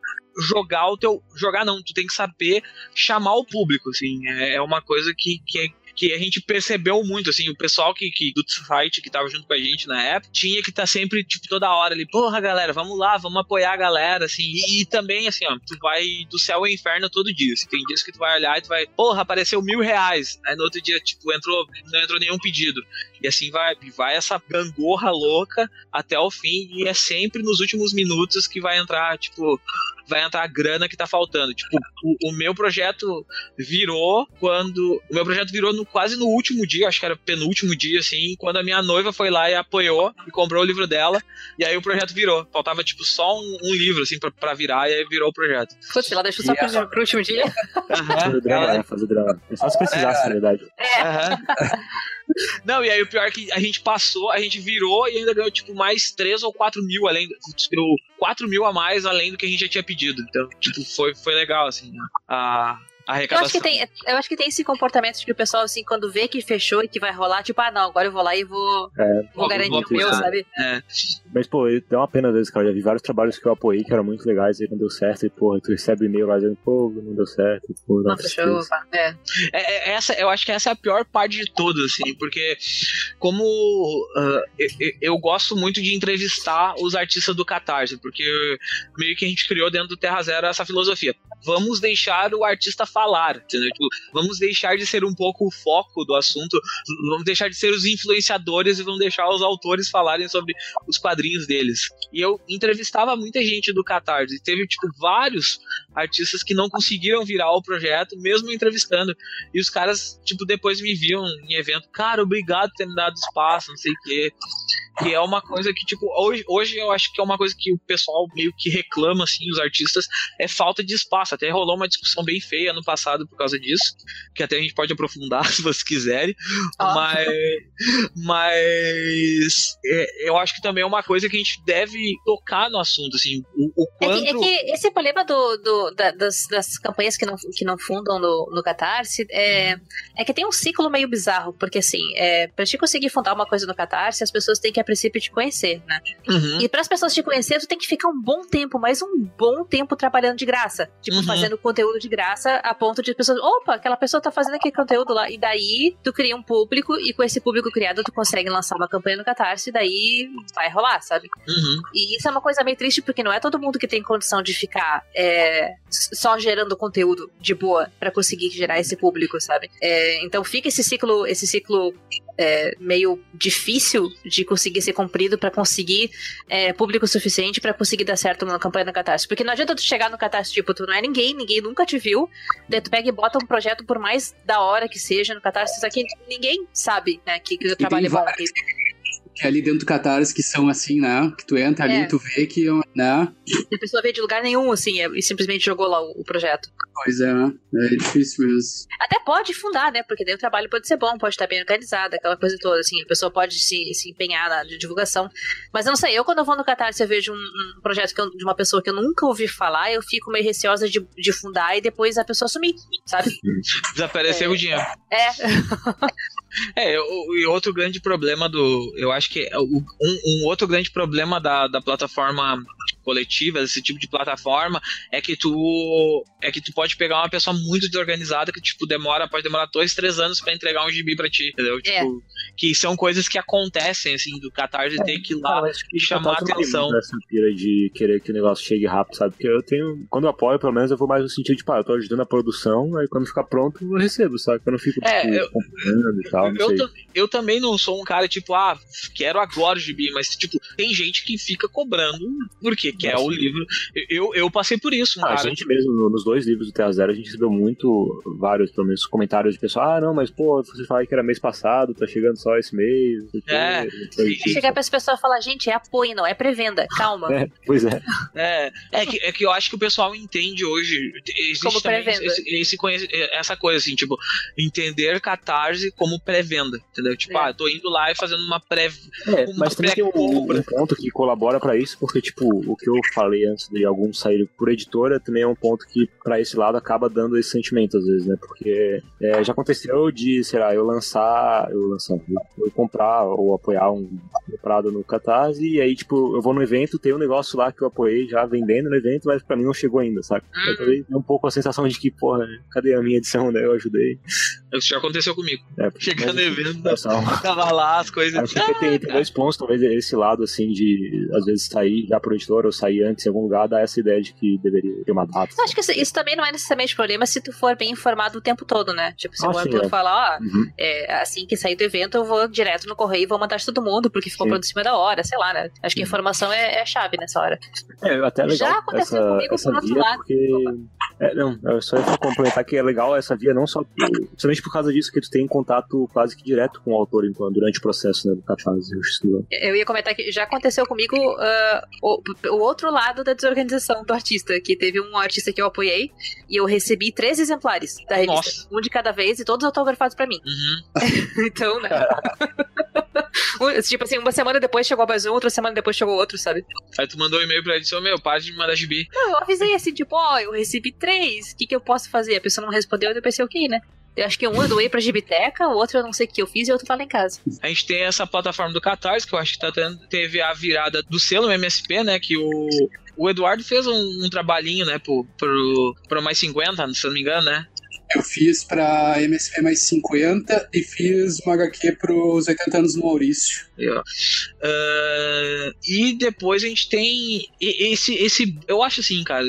Speaker 2: jogar o teu. Jogar não, tu tem que saber chamar o público, assim. É, é uma coisa que, que, é- que a gente percebeu muito, assim, o pessoal que, que do site que tava junto com a gente na época tinha que estar sempre, tipo, toda hora ali, porra, galera, vamos lá, vamos apoiar a galera, assim, e, e também, assim, ó, tu vai do céu ao inferno todo dia, assim, tem dias que tu vai olhar e tu vai, porra, apareceu mil reais, aí no outro dia, tipo, entrou, não entrou nenhum pedido, e assim vai, vai essa gangorra louca até o fim, e é sempre nos últimos minutos que vai entrar, tipo, vai entrar a grana que tá faltando. Tipo, o, o meu projeto virou quando. O meu projeto virou no, quase no último dia, acho que era penúltimo dia, assim, quando a minha noiva foi lá e apoiou e comprou o livro dela, e aí o projeto virou. Faltava, tipo, só um, um livro, assim, pra, pra virar, e aí virou o projeto.
Speaker 4: Putz, ela deixou só pro, pro último dia.
Speaker 1: Fazer drama,
Speaker 2: ela-
Speaker 1: né? Fazer drama. É só se precisasse, na verdade.
Speaker 2: Aham. Não, e aí o pior é que a gente passou, a gente virou e ainda ganhou, tipo, mais 3 ou 4 mil além. Deu 4 mil a mais além do que a gente já tinha pedido. Então, tipo, foi, foi legal, assim, né? a,
Speaker 4: Eu
Speaker 2: arrecadação.
Speaker 4: acho, que tem, eu acho que tem esse comportamento de que o pessoal, assim, quando vê que fechou e que vai rolar, tipo, ah, não, agora eu vou lá e vou,
Speaker 1: É,
Speaker 4: vou garantir
Speaker 2: vou
Speaker 4: o meu, sabe?
Speaker 2: É.
Speaker 1: Mas, pô, deu uma pena vezes, cara. Eu já vi vários trabalhos que eu apoiei que eram muito legais e não deu certo. E, porra, tu recebe e-mail lá dizendo, pô, não deu certo. Pô,
Speaker 4: Não fechou, pá. É.
Speaker 2: É, é- essa, eu acho que essa é a pior parte de todas, assim, porque como ah, eu, eu- eu gosto muito de entrevistar os artistas do Catarse, porque meio que a gente criou dentro do Terra Zero essa filosofia. Vamos deixar o artista falar, entendeu? Tipo, vamos deixar de ser um pouco o foco do assunto, vamos deixar de ser os influenciadores e vamos deixar os autores falarem sobre os quadrinhos deles. E eu entrevistava muita gente do Catarse, e teve, tipo, vários artistas que não conseguiram virar o projeto, mesmo entrevistando. E os caras, tipo, depois me viam em evento, cara, obrigado por ter me dado espaço, não sei o quê. Que é uma coisa que, tipo, hoje, hoje eu acho que é uma coisa que o pessoal meio que reclama, assim, os artistas, é falta de espaço. Até rolou uma discussão bem feia no passado por causa disso, que até a gente pode aprofundar se vocês quiserem.
Speaker 4: Ó.
Speaker 2: Mas, mas é, eu acho que também é uma coisa que a gente deve tocar no assunto, assim, o, o
Speaker 4: É
Speaker 2: quanto...
Speaker 4: que, é que esse problema do, do- da- das, das campanhas que não, que não fundam no, no Catarse é, é que tem um ciclo meio bizarro, porque assim, é, pra te conseguir fundar uma coisa no Catarse, as pessoas têm que princípio te conhecer, né?
Speaker 2: Uhum.
Speaker 4: E para as pessoas te conhecer, tu tem que ficar um bom tempo, mas um bom tempo trabalhando de graça. Tipo,
Speaker 2: Uhum.
Speaker 4: fazendo conteúdo de graça a ponto de as pessoas, opa, aquela pessoa tá fazendo aquele conteúdo lá. E daí tu cria um público, e com esse público criado, tu consegue lançar uma campanha no Catarse, e daí vai rolar, sabe?
Speaker 2: Uhum.
Speaker 4: E isso é uma coisa meio triste, porque não é todo mundo que tem condição de ficar é, só gerando conteúdo de boa pra conseguir gerar esse público, sabe? É, então fica esse ciclo, esse ciclo é, meio difícil de conseguir ser cumprido pra conseguir é, público suficiente pra conseguir dar certo numa campanha no Catarse. Porque não adianta tu chegar no Catarse, tipo, tu não é ninguém, ninguém nunca te viu, daí tu pega e bota um projeto por mais da hora que seja no Catarse, isso aqui ninguém sabe, né, que, que o trabalho é bom.
Speaker 3: É ali dentro do Catarse que são assim, né? Que tu entra ali
Speaker 4: É.
Speaker 3: e tu vê que, né?
Speaker 4: a pessoa veio de lugar nenhum, assim, é- e simplesmente jogou lá o- o projeto.
Speaker 3: Pois é, né? É difícil mesmo.
Speaker 4: Até pode fundar, né? Porque daí o trabalho pode ser bom, pode estar bem organizado, aquela coisa toda, assim, a pessoa pode se, se empenhar na divulgação. Mas eu não sei, eu quando eu vou no Catarse eu vejo um, um projeto que eu- de uma pessoa que eu nunca ouvi falar, eu fico meio receosa de, de fundar e depois a pessoa sumir, sabe?
Speaker 2: Desapareceu
Speaker 4: É.
Speaker 2: o dinheiro.
Speaker 4: É,
Speaker 2: É, o- e outro grande problema do. Eu acho que é um, um outro grande problema da, da plataforma coletivas, esse tipo de plataforma, é que tu é que tu pode pegar uma pessoa muito desorganizada que tipo demora, pode demorar dois, três anos para entregar um gibi para ti, entendeu?
Speaker 4: É.
Speaker 2: Tipo, que são coisas que acontecem assim do Catarse
Speaker 1: É,
Speaker 2: ter que ir lá e chamar
Speaker 1: tem
Speaker 2: atenção.
Speaker 1: Essa pira de querer que o negócio chegue rápido, sabe? Porque eu tenho. Quando eu apoio, pelo menos eu vou mais no sentido de, pá, eu tô ajudando a produção, aí quando ficar pronto eu recebo, sabe? Eu não fico,
Speaker 2: É,
Speaker 1: tipo,
Speaker 2: eu-
Speaker 1: comprando e tal, não
Speaker 2: Eu,
Speaker 1: sei.
Speaker 2: tam- eu também não sou um cara tipo, ah, quero agora o gibi, mas tipo, tem gente que fica cobrando porque quer
Speaker 1: Nossa.
Speaker 2: o livro. Eu, eu passei por isso, um
Speaker 1: Ah, a gente mesmo, no- nos dois livros do Terra Zero, a gente recebeu muito, vários, pelo menos, comentários de pessoal, ah, não, mas pô, você falou que era mês passado, tá chegando só esse mês,
Speaker 2: É,
Speaker 1: não sei o
Speaker 2: e-.
Speaker 4: Chegar para as pessoas e falar, gente, é apoio, não é pré-venda. Calma.
Speaker 1: É, pois é.
Speaker 2: É, é que, é que eu acho que o pessoal entende hoje. Existe
Speaker 4: Como pré-venda.
Speaker 2: esse, esse conhece- essa coisa, assim, tipo, entender catarse como pré-venda. Entendeu? Tipo,
Speaker 4: É.
Speaker 2: ah, eu tô indo lá e fazendo uma pré.
Speaker 1: É,
Speaker 2: Uma
Speaker 1: mas também tem um, um ponto que colabora pra isso, porque, tipo, o que eu falei antes de alguns saírem por editora também é um ponto que, pra esse lado, acaba dando esse sentimento, às vezes, né? Porque é, já aconteceu de, sei lá, eu lançar, eu lançar, eu, comprar ou apoiar um comprado no Catarse, e aí, tipo, eu vou no evento, tem um negócio lá que eu apoiei já vendendo no evento, mas pra mim não chegou ainda, sabe? Também tenho um pouco a sensação de que, porra, cadê a minha edição, né? Eu ajudei.
Speaker 2: Isso já aconteceu comigo.
Speaker 1: É, porque- Enfim,
Speaker 2: evento,
Speaker 1: pessoal,
Speaker 2: tava lá as coisas.
Speaker 1: Acho que tem, tem dois pontos, talvez esse lado, assim, de às vezes sair já pro editor ou sair antes em algum lugar, dá essa ideia de que deveria ter uma data.
Speaker 4: Eu acho que isso, isso também não é necessariamente problema se tu for bem informado o tempo todo, né? Tipo, se
Speaker 1: Ah,
Speaker 4: o Arthur
Speaker 1: é.
Speaker 4: falar, ó,
Speaker 1: Uhum.
Speaker 4: é, assim que sair do evento, eu vou direto no correio e vou mandar de todo mundo, porque ficou pronto em cima da hora, sei lá, né? Acho que a informação é, é a chave nessa hora.
Speaker 1: É, até legal
Speaker 4: Já aconteceu
Speaker 1: essa,
Speaker 4: comigo
Speaker 1: essa
Speaker 4: por outro
Speaker 1: via,
Speaker 4: lado.
Speaker 1: porque... É, não, eu só ia complementar que é legal essa via, não só por, principalmente por causa disso, que tu tem contato quase que direto com o autor enquanto, durante o processo, né, do Catarse. Eu
Speaker 4: ia comentar que já aconteceu comigo ah, o, o outro lado da desorganização do artista, que teve um artista que eu apoiei e eu recebi três exemplares da revista.
Speaker 2: Nossa.
Speaker 4: Um de cada vez e todos autografados pra mim.
Speaker 2: Uhum.
Speaker 4: Então, né? Tipo assim, uma semana depois chegou mais um, outra semana depois chegou outro, sabe?
Speaker 2: Aí tu mandou um e-mail pra edição, meu, para de me mandar gibi.
Speaker 4: Não, eu avisei assim, tipo, ó, eu recebi três, o que, que eu posso fazer? A pessoa não respondeu, eu pensei, ok, né? Eu acho que um eu doei pra Gibiteca, o outro eu não sei o que eu fiz e o outro tá lá em casa.
Speaker 2: A gente tem essa plataforma do Catarse, que eu acho que tá tendo, teve a virada do selo MSP, né? Que o, o Eduardo fez um, um trabalhinho, né, pro, pro, pro mais 50, se não me engano, né?
Speaker 3: Eu fiz pra MSP mais 50 e fiz uma HQ pros 80 anos do Maurício.
Speaker 2: E, ah, e depois a gente tem esse, esse. Eu acho assim, cara.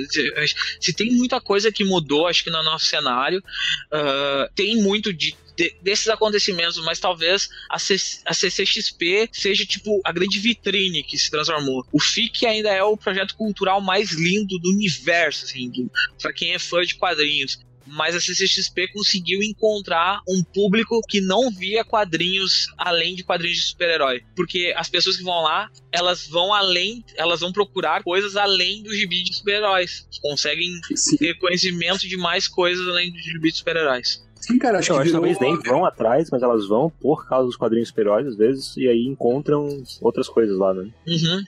Speaker 2: Se, tem muita coisa que mudou, acho que no nosso cenário, ah, tem muito de, de- desses acontecimentos, mas talvez a, CCXP seja tipo a grande vitrine que se transformou. O FIC ainda é o projeto cultural mais lindo do universo, assim, pra quem é fã de quadrinhos. Mas a CCXP conseguiu encontrar um público que não via quadrinhos além de quadrinhos de super-herói. Porque as pessoas que vão lá, elas vão além, elas vão procurar coisas além do gibi de super-heróis. Conseguem
Speaker 3: Sim,
Speaker 2: ter conhecimento de mais coisas além do gibi de super-heróis.
Speaker 3: Sim cara, acho
Speaker 1: Eu
Speaker 3: que
Speaker 1: acho que
Speaker 3: virou...
Speaker 1: talvez nem vão atrás, mas elas vão por causa dos quadrinhos super-heróis, às vezes, e aí encontram outras coisas lá, né?
Speaker 2: Uhum.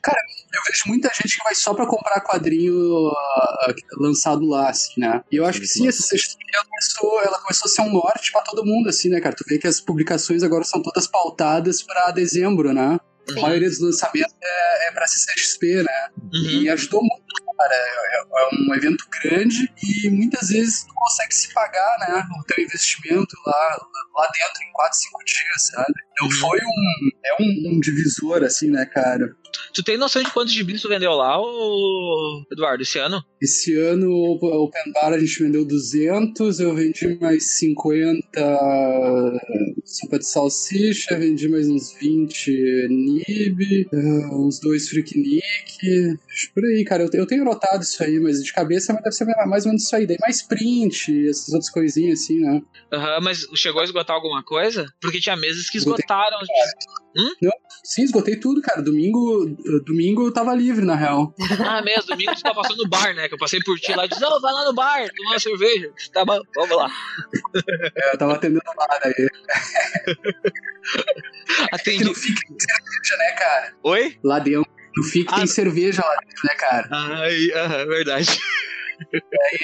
Speaker 3: Eu vejo muita gente que vai só pra comprar quadrinho ah, lançado lá, assim, né? E eu acho que sim, essa sexta ela começou, ela começou a ser um norte pra todo mundo, assim, né, cara? Tu vê que as publicações agora são todas pautadas pra dezembro, né? A maioria dos lançamentos é, é pra CCXP, né?
Speaker 2: Uhum.
Speaker 3: E ajudou muito, cara. É, é um evento grande e muitas vezes tu consegue se pagar, né? O teu investimento lá, lá dentro em 4, 5 dias, sabe? Então foi um. É um, um divisor, assim, né, cara?
Speaker 2: Tu tem noção de quantos gibis tu vendeu lá, ô... Eduardo, esse ano?
Speaker 3: Esse ano, o Open Bar, a gente vendeu 200, eu vendi mais 50 sopa de salsicha, vendi mais uns 20 nib, uns dois Freak Nick, por aí, cara. Eu, eu tenho notado isso aí, mas de cabeça deve ser mais ou menos isso aí. Daí mais print, essas outras coisinhas assim, né?
Speaker 2: Aham, mas chegou a esgotar alguma coisa? Porque tinha meses que esgotaram.
Speaker 3: Sim, esgotei tudo, cara. Domingo, domingo eu tava livre, na real.
Speaker 2: Ah, mesmo, domingo tu tá passando no bar, né? Que eu passei por ti lá e disse, não, vai lá no bar, tomar uma cerveja. Tá bom, vamos lá.
Speaker 3: É, eu tava atendendo lá, daí. Que
Speaker 2: Atendi.
Speaker 3: no FIC tem cerveja, né, cara?
Speaker 2: Oi?
Speaker 3: Lá dentro. No FIC
Speaker 2: Ah,
Speaker 3: tem cerveja lá dentro, né, cara?
Speaker 2: Ai, aham, verdade.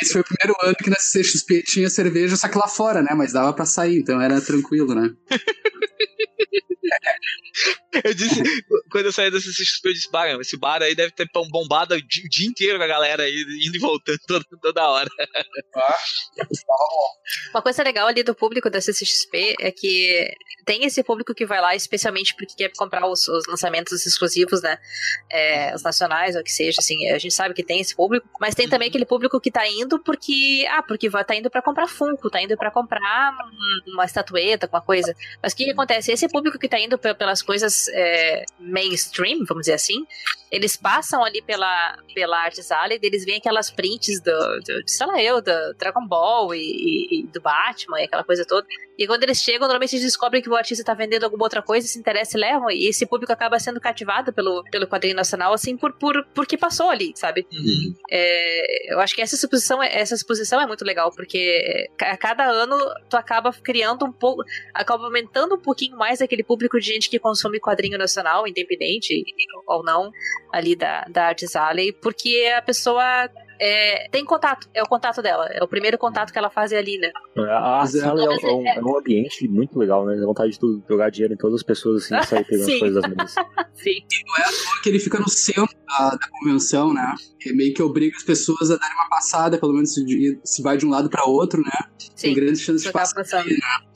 Speaker 3: Esse foi o primeiro ano que na CXP tinha cerveja, só que lá fora, né? Mas dava pra sair, então era tranquilo, né?
Speaker 2: eu disse, quando eu saí desse CXP, eu disse, bah, esse bar aí deve ter bombado o dia, o dia inteiro com a galera aí, indo e voltando toda, toda hora.
Speaker 4: Uma coisa legal ali do público da CCXP é que tem esse público que vai lá especialmente porque quer comprar os, os lançamentos exclusivos, né? É, os nacionais, ou o que seja, assim, a gente sabe que tem esse público, mas tem também aquele público que tá indo porque, ah, porque tá indo pra comprar Funko, tá indo pra comprar um- uma estatueta, alguma coisa. Mas o que, que acontece? Esse público que tá indo pe- pelas coisas é, mainstream, vamos dizer assim, eles passam ali pela, pela Arts Alley, eles veem aquelas prints do, do sei lá eu, do Dragon Ball e, e- e do Batman e aquela coisa toda. E quando eles chegam, normalmente eles descobrem que o artista tá vendendo alguma outra coisa, se interessa e levam. E esse público acaba sendo cativado pelo, pelo quadrinho nacional, assim, por, por, porque passou ali, sabe?
Speaker 2: Uhum.
Speaker 4: É, eu acho que essa exposição, é- essa exposição é muito legal, porque a cada ano tu acaba criando um pouco, acaba aumentando um pouquinho mais aquele público de gente que consome quadrinho nacional, independente ou não, ali da, da Arts Alley, porque a pessoa é, tem contato, é o contato dela, é o primeiro contato que ela faz ali, né?
Speaker 1: A
Speaker 3: Mas é-
Speaker 1: sala é, um, é um ambiente muito legal, né? Dá vontade de tu jogar dinheiro em todas as pessoas assim e sair pegando
Speaker 4: Sim.
Speaker 1: as coisas das mesas.
Speaker 4: Sim.
Speaker 3: que ele fica no centro da, da convenção, né? E meio que obriga as pessoas a darem uma passada, pelo menos se, se vai de um lado pra outro, né? Tem
Speaker 4: Sim.
Speaker 3: grandes chances de passar.
Speaker 4: pensando.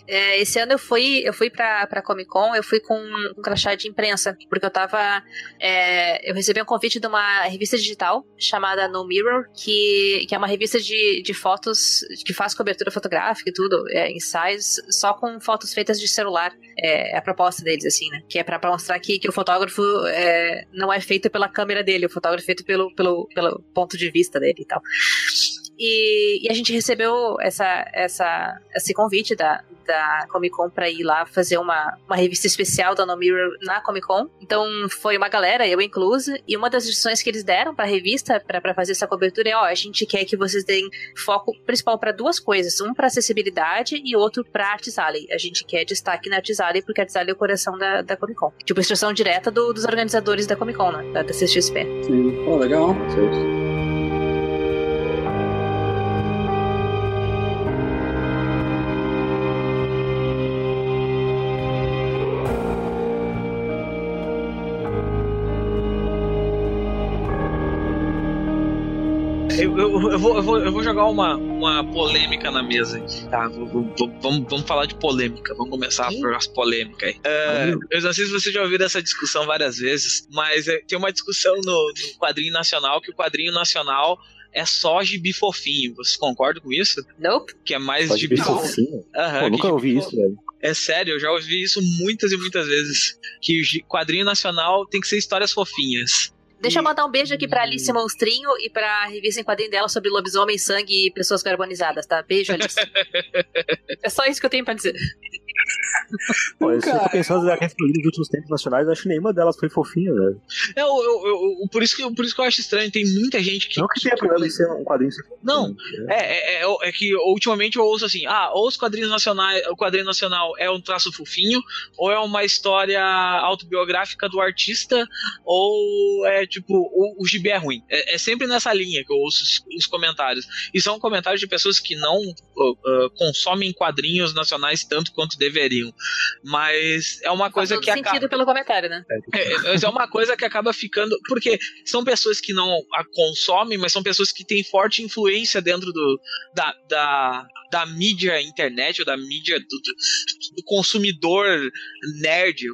Speaker 4: É, esse ano eu fui, eu fui pra, pra Comic Con, eu fui com um crachá de imprensa, porque eu tava. é, eu recebi um convite de uma revista digital chamada No Mirror, que, que é uma revista de, de fotos que faz cobertura fotográfica e tudo, é, ensaios, só com fotos feitas de celular. É, é a proposta deles, assim, né? Que é pra, pra mostrar que, que o fotógrafo é, não é feito pela câmera dele, o fotógrafo é feito pelo, pelo, pelo ponto de vista dele e tal. E, e a gente recebeu essa, essa, esse convite da, da Comic Con pra ir lá fazer uma, uma revista especial da No Mirror na Comic Con. Então foi uma galera, eu inclusa, e uma das instruções que eles deram pra revista pra pra fazer essa cobertura é: ó, a gente quer que vocês deem foco principal pra duas coisas, um pra acessibilidade e outro pra Arts Alley. A gente quer destaque na Arts Alley porque a Arts Alley é o coração da, da Comic Con. Tipo, instrução direta do- dos organizadores da Comic Con, né? Da, da CXP.
Speaker 3: Sim. Pô, legal.
Speaker 1: Não
Speaker 2: Eu, eu, eu vou, eu, vou, eu vou jogar uma, uma polêmica na mesa aqui, tá? Vamos, vamos falar de polêmica. Vamos começar
Speaker 4: Sim.
Speaker 2: por as polêmicas aí. É, eu não sei se vocês já ouviram essa discussão várias vezes, mas é, tem uma discussão no, no quadrinho nacional que o quadrinho nacional é só gibi fofinho. Vocês concordam com isso?
Speaker 4: Nope.
Speaker 2: Que é mais
Speaker 1: Pode
Speaker 2: gibi fofo.
Speaker 1: fofinho.
Speaker 2: Aham,
Speaker 1: Pô, nunca
Speaker 2: gibi
Speaker 1: ouvi
Speaker 2: fofo.
Speaker 1: isso, velho.
Speaker 2: É sério, eu já ouvi isso muitas e muitas vezes. Que quadrinho nacional tem que ser histórias fofinhas.
Speaker 4: Deixa eu mandar um beijo aqui pra Alice Monstrinho e pra revista em quadrinho dela sobre lobisomem, sangue e pessoas carbonizadas, tá? Beijo, Alice. é só isso que eu tenho pra dizer.
Speaker 1: Pô, eu
Speaker 3: Cara,
Speaker 1: tô pensando naqueles produtos de últimos tempos nacionais, acho que nenhuma delas foi fofinha, velho.
Speaker 2: É, eu, eu- eu- por, isso que, eu- por isso que eu acho estranho. Tem muita gente que.
Speaker 1: Não que tenha problema em ser um quadrinho ser fofinho.
Speaker 2: Não, É, é, é, é que ultimamente eu ouço assim, ah, ou os quadrinhos nacionais, o quadrinho nacional é um traço fofinho, ou é uma história autobiográfica do artista, ou é tipo, o, o gibi é ruim. É, é sempre nessa linha que eu ouço os, os comentários. E são comentários de pessoas que não uh, uh, consomem quadrinhos nacionais tanto quanto deveriam. Mas é uma coisa que acaba.
Speaker 4: sentido pelo comentário, né?
Speaker 2: É, mas é uma coisa que acaba ficando. Porque são pessoas que não a consomem, mas são pessoas que têm forte influência dentro do, da, da, da mídia internet, ou da mídia do, do- do consumidor nerd.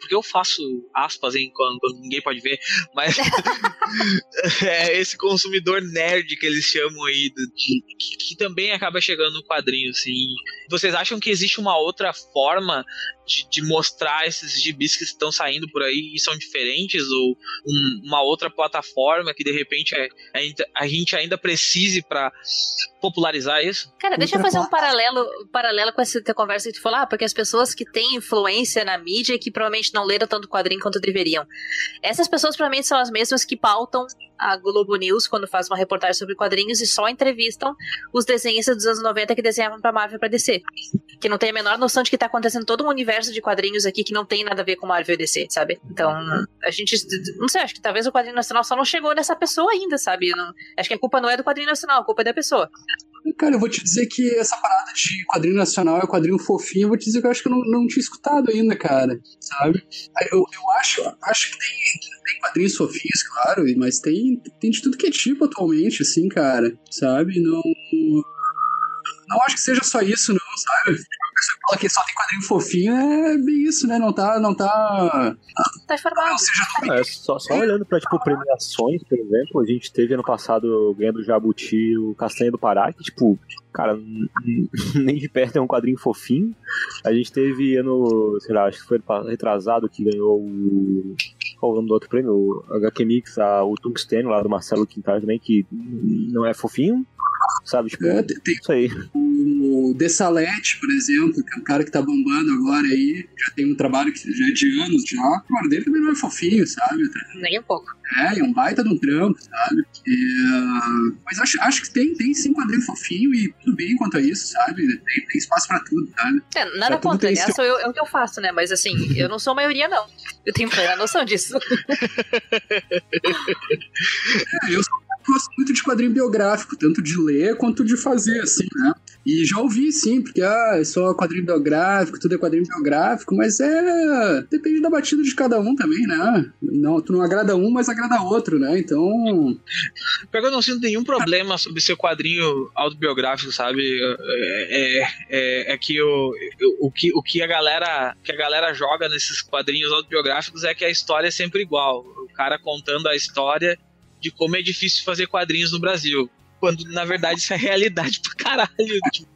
Speaker 2: Porque eu faço aspas em quando, quando ninguém pode ver, mas é esse consumidor nerd que eles chamam aí, do- de- que, que também acaba chegando no quadrinho, assim. Vocês acham que existe uma outra forma de, de mostrar esses gibis que estão saindo por aí e são diferentes ou um- uma outra plataforma que de repente é- a, gente- a gente ainda precise para popularizar isso?
Speaker 4: Cara, deixa eu fazer um paralelo, um paralelo com essa tua conversa que tu falou, ah, porque as pessoas que têm influência na mídia e que provavelmente não leram tanto quadrinho quanto deveriam. Essas pessoas provavelmente são as mesmas que pautam a Globo News quando faz uma reportagem sobre quadrinhos e só entrevistam os desenhistas dos anos 90 que desenhavam pra Marvel e pra DC. Que não tem a menor noção de que tá acontecendo todo um universo de quadrinhos aqui que não tem nada a ver com Marvel e DC, sabe? Então, a gente, não sei, acho que talvez o quadrinho nacional só não chegou nessa pessoa ainda, sabe? Não- acho que a culpa não é do quadrinho nacional, a culpa é da pessoa.
Speaker 3: Cara, eu vou te dizer que essa parada de quadrinho nacional é quadrinho fofinho, eu vou te dizer que eu acho que eu não, não tinha escutado ainda, cara, sabe? Eu, eu acho, acho que tem, tem quadrinhos fofinhos, claro, mas tem, tem de tudo que é tipo atualmente, assim, cara, sabe? Não. Não acho que seja só isso, não, sabe? pessoa fala que só tem quadrinho fofinho, é bem isso, né? Não tá. Não tá.
Speaker 4: Tá informado. Não
Speaker 3: seja
Speaker 1: é, só, só olhando pra, tipo, premiações, por exemplo, a gente teve ano passado ganhando Jabuti o Castanha do Pará, que, tipo, cara, nem de perto é um quadrinho fofinho. A gente teve ano, sei lá, acho que foi retrasado que ganhou o. Qual o nome do outro prêmio? O HQ Mix, a, o Tungstênio lá do Marcelo Quintal também, que não é fofinho, sabe? Tipo,
Speaker 3: é, tem,
Speaker 1: isso aí.
Speaker 3: O Dessalete, por exemplo, que é um cara que tá bombando agora aí, já tem um trabalho que já é de anos já. O trabalho dele também não é fofinho, sabe?
Speaker 4: Nem um pouco.
Speaker 3: É, é um baita de um trampo, sabe? É... Mas acho, acho que tem, tem sim quadrinho fofinho e tudo bem quanto a isso, sabe? Tem, tem espaço pra tudo, sabe?
Speaker 4: É, nada pra contra, aliás, sou eu, é o que eu faço, né? Mas assim, eu não sou a maioria, não. Eu tenho plena noção disso.
Speaker 3: é, eu sou gosto muito de quadrinho biográfico, tanto de ler quanto de fazer, assim, né? E já ouvi, sim, porque ah, é só quadrinho biográfico, tudo é quadrinho biográfico, mas é. Depende da batida de cada um também, né? Não, tu não agrada um, mas agrada outro, né? Então.
Speaker 2: Eu não sinto nenhum problema sobre ser quadrinho autobiográfico, sabe? É, é, é, é que o, o, que, o que a galera que a galera joga nesses quadrinhos autobiográficos é que a história é sempre igual. O cara contando a história de como é difícil fazer quadrinhos no Brasil. Quando, na verdade, isso é realidade pra caralho. Tipo,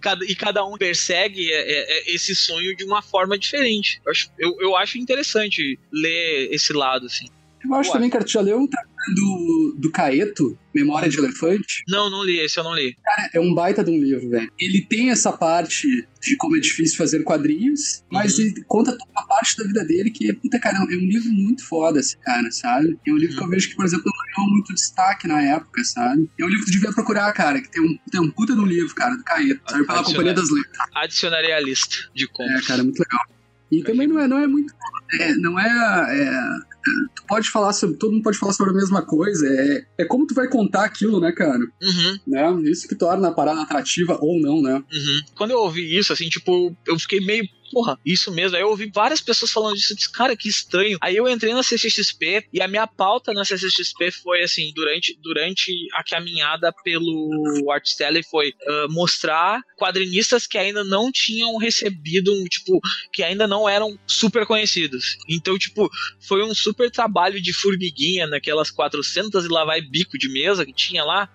Speaker 2: cada, e cada um persegue é, é, é, esse sonho de uma forma diferente. Eu acho, eu, eu acho interessante ler esse lado, assim.
Speaker 3: Eu acho eu também, cara, tu já leu um do, do Caeto, Memória de Elefante?
Speaker 2: Não, não li, esse eu não li.
Speaker 3: Cara, é um baita de um livro, velho. Ele tem essa parte de como é difícil fazer quadrinhos, mas uhum. ele conta toda a parte da vida dele que, puta, cara, é um livro muito foda, esse cara, sabe? É um livro uhum. que eu uhum. vejo que, por exemplo, não ganhou muito destaque na época, sabe? É um livro que tu devia procurar, cara, que tem um, tem um puta de um livro, cara, do Caeto, sabe? Pela Companhia das Letras.
Speaker 2: Adicionaria a lista de contos.
Speaker 3: É, cara, muito legal. E também não é, não é muito. É, não é, é tu pode falar sobre. Todo mundo pode falar sobre a mesma coisa. É, é como tu vai contar aquilo, né, cara?
Speaker 2: Uhum.
Speaker 3: Né? Isso que torna a parada atrativa ou não, né?
Speaker 2: Uhum. Quando eu ouvi isso, assim, tipo, eu fiquei meio porra, isso mesmo. Aí eu ouvi várias pessoas falando disso, disse, cara, que estranho. Aí eu entrei na CCXP e a minha pauta na CCXP foi assim, durante, durante a caminhada pelo Artstelli foi uh, mostrar quadrinistas que ainda não tinham recebido, um, tipo, que ainda não eram super conhecidos. Então, tipo, foi um super trabalho de formiguinha naquelas 400 e lá vai bico de mesa que tinha lá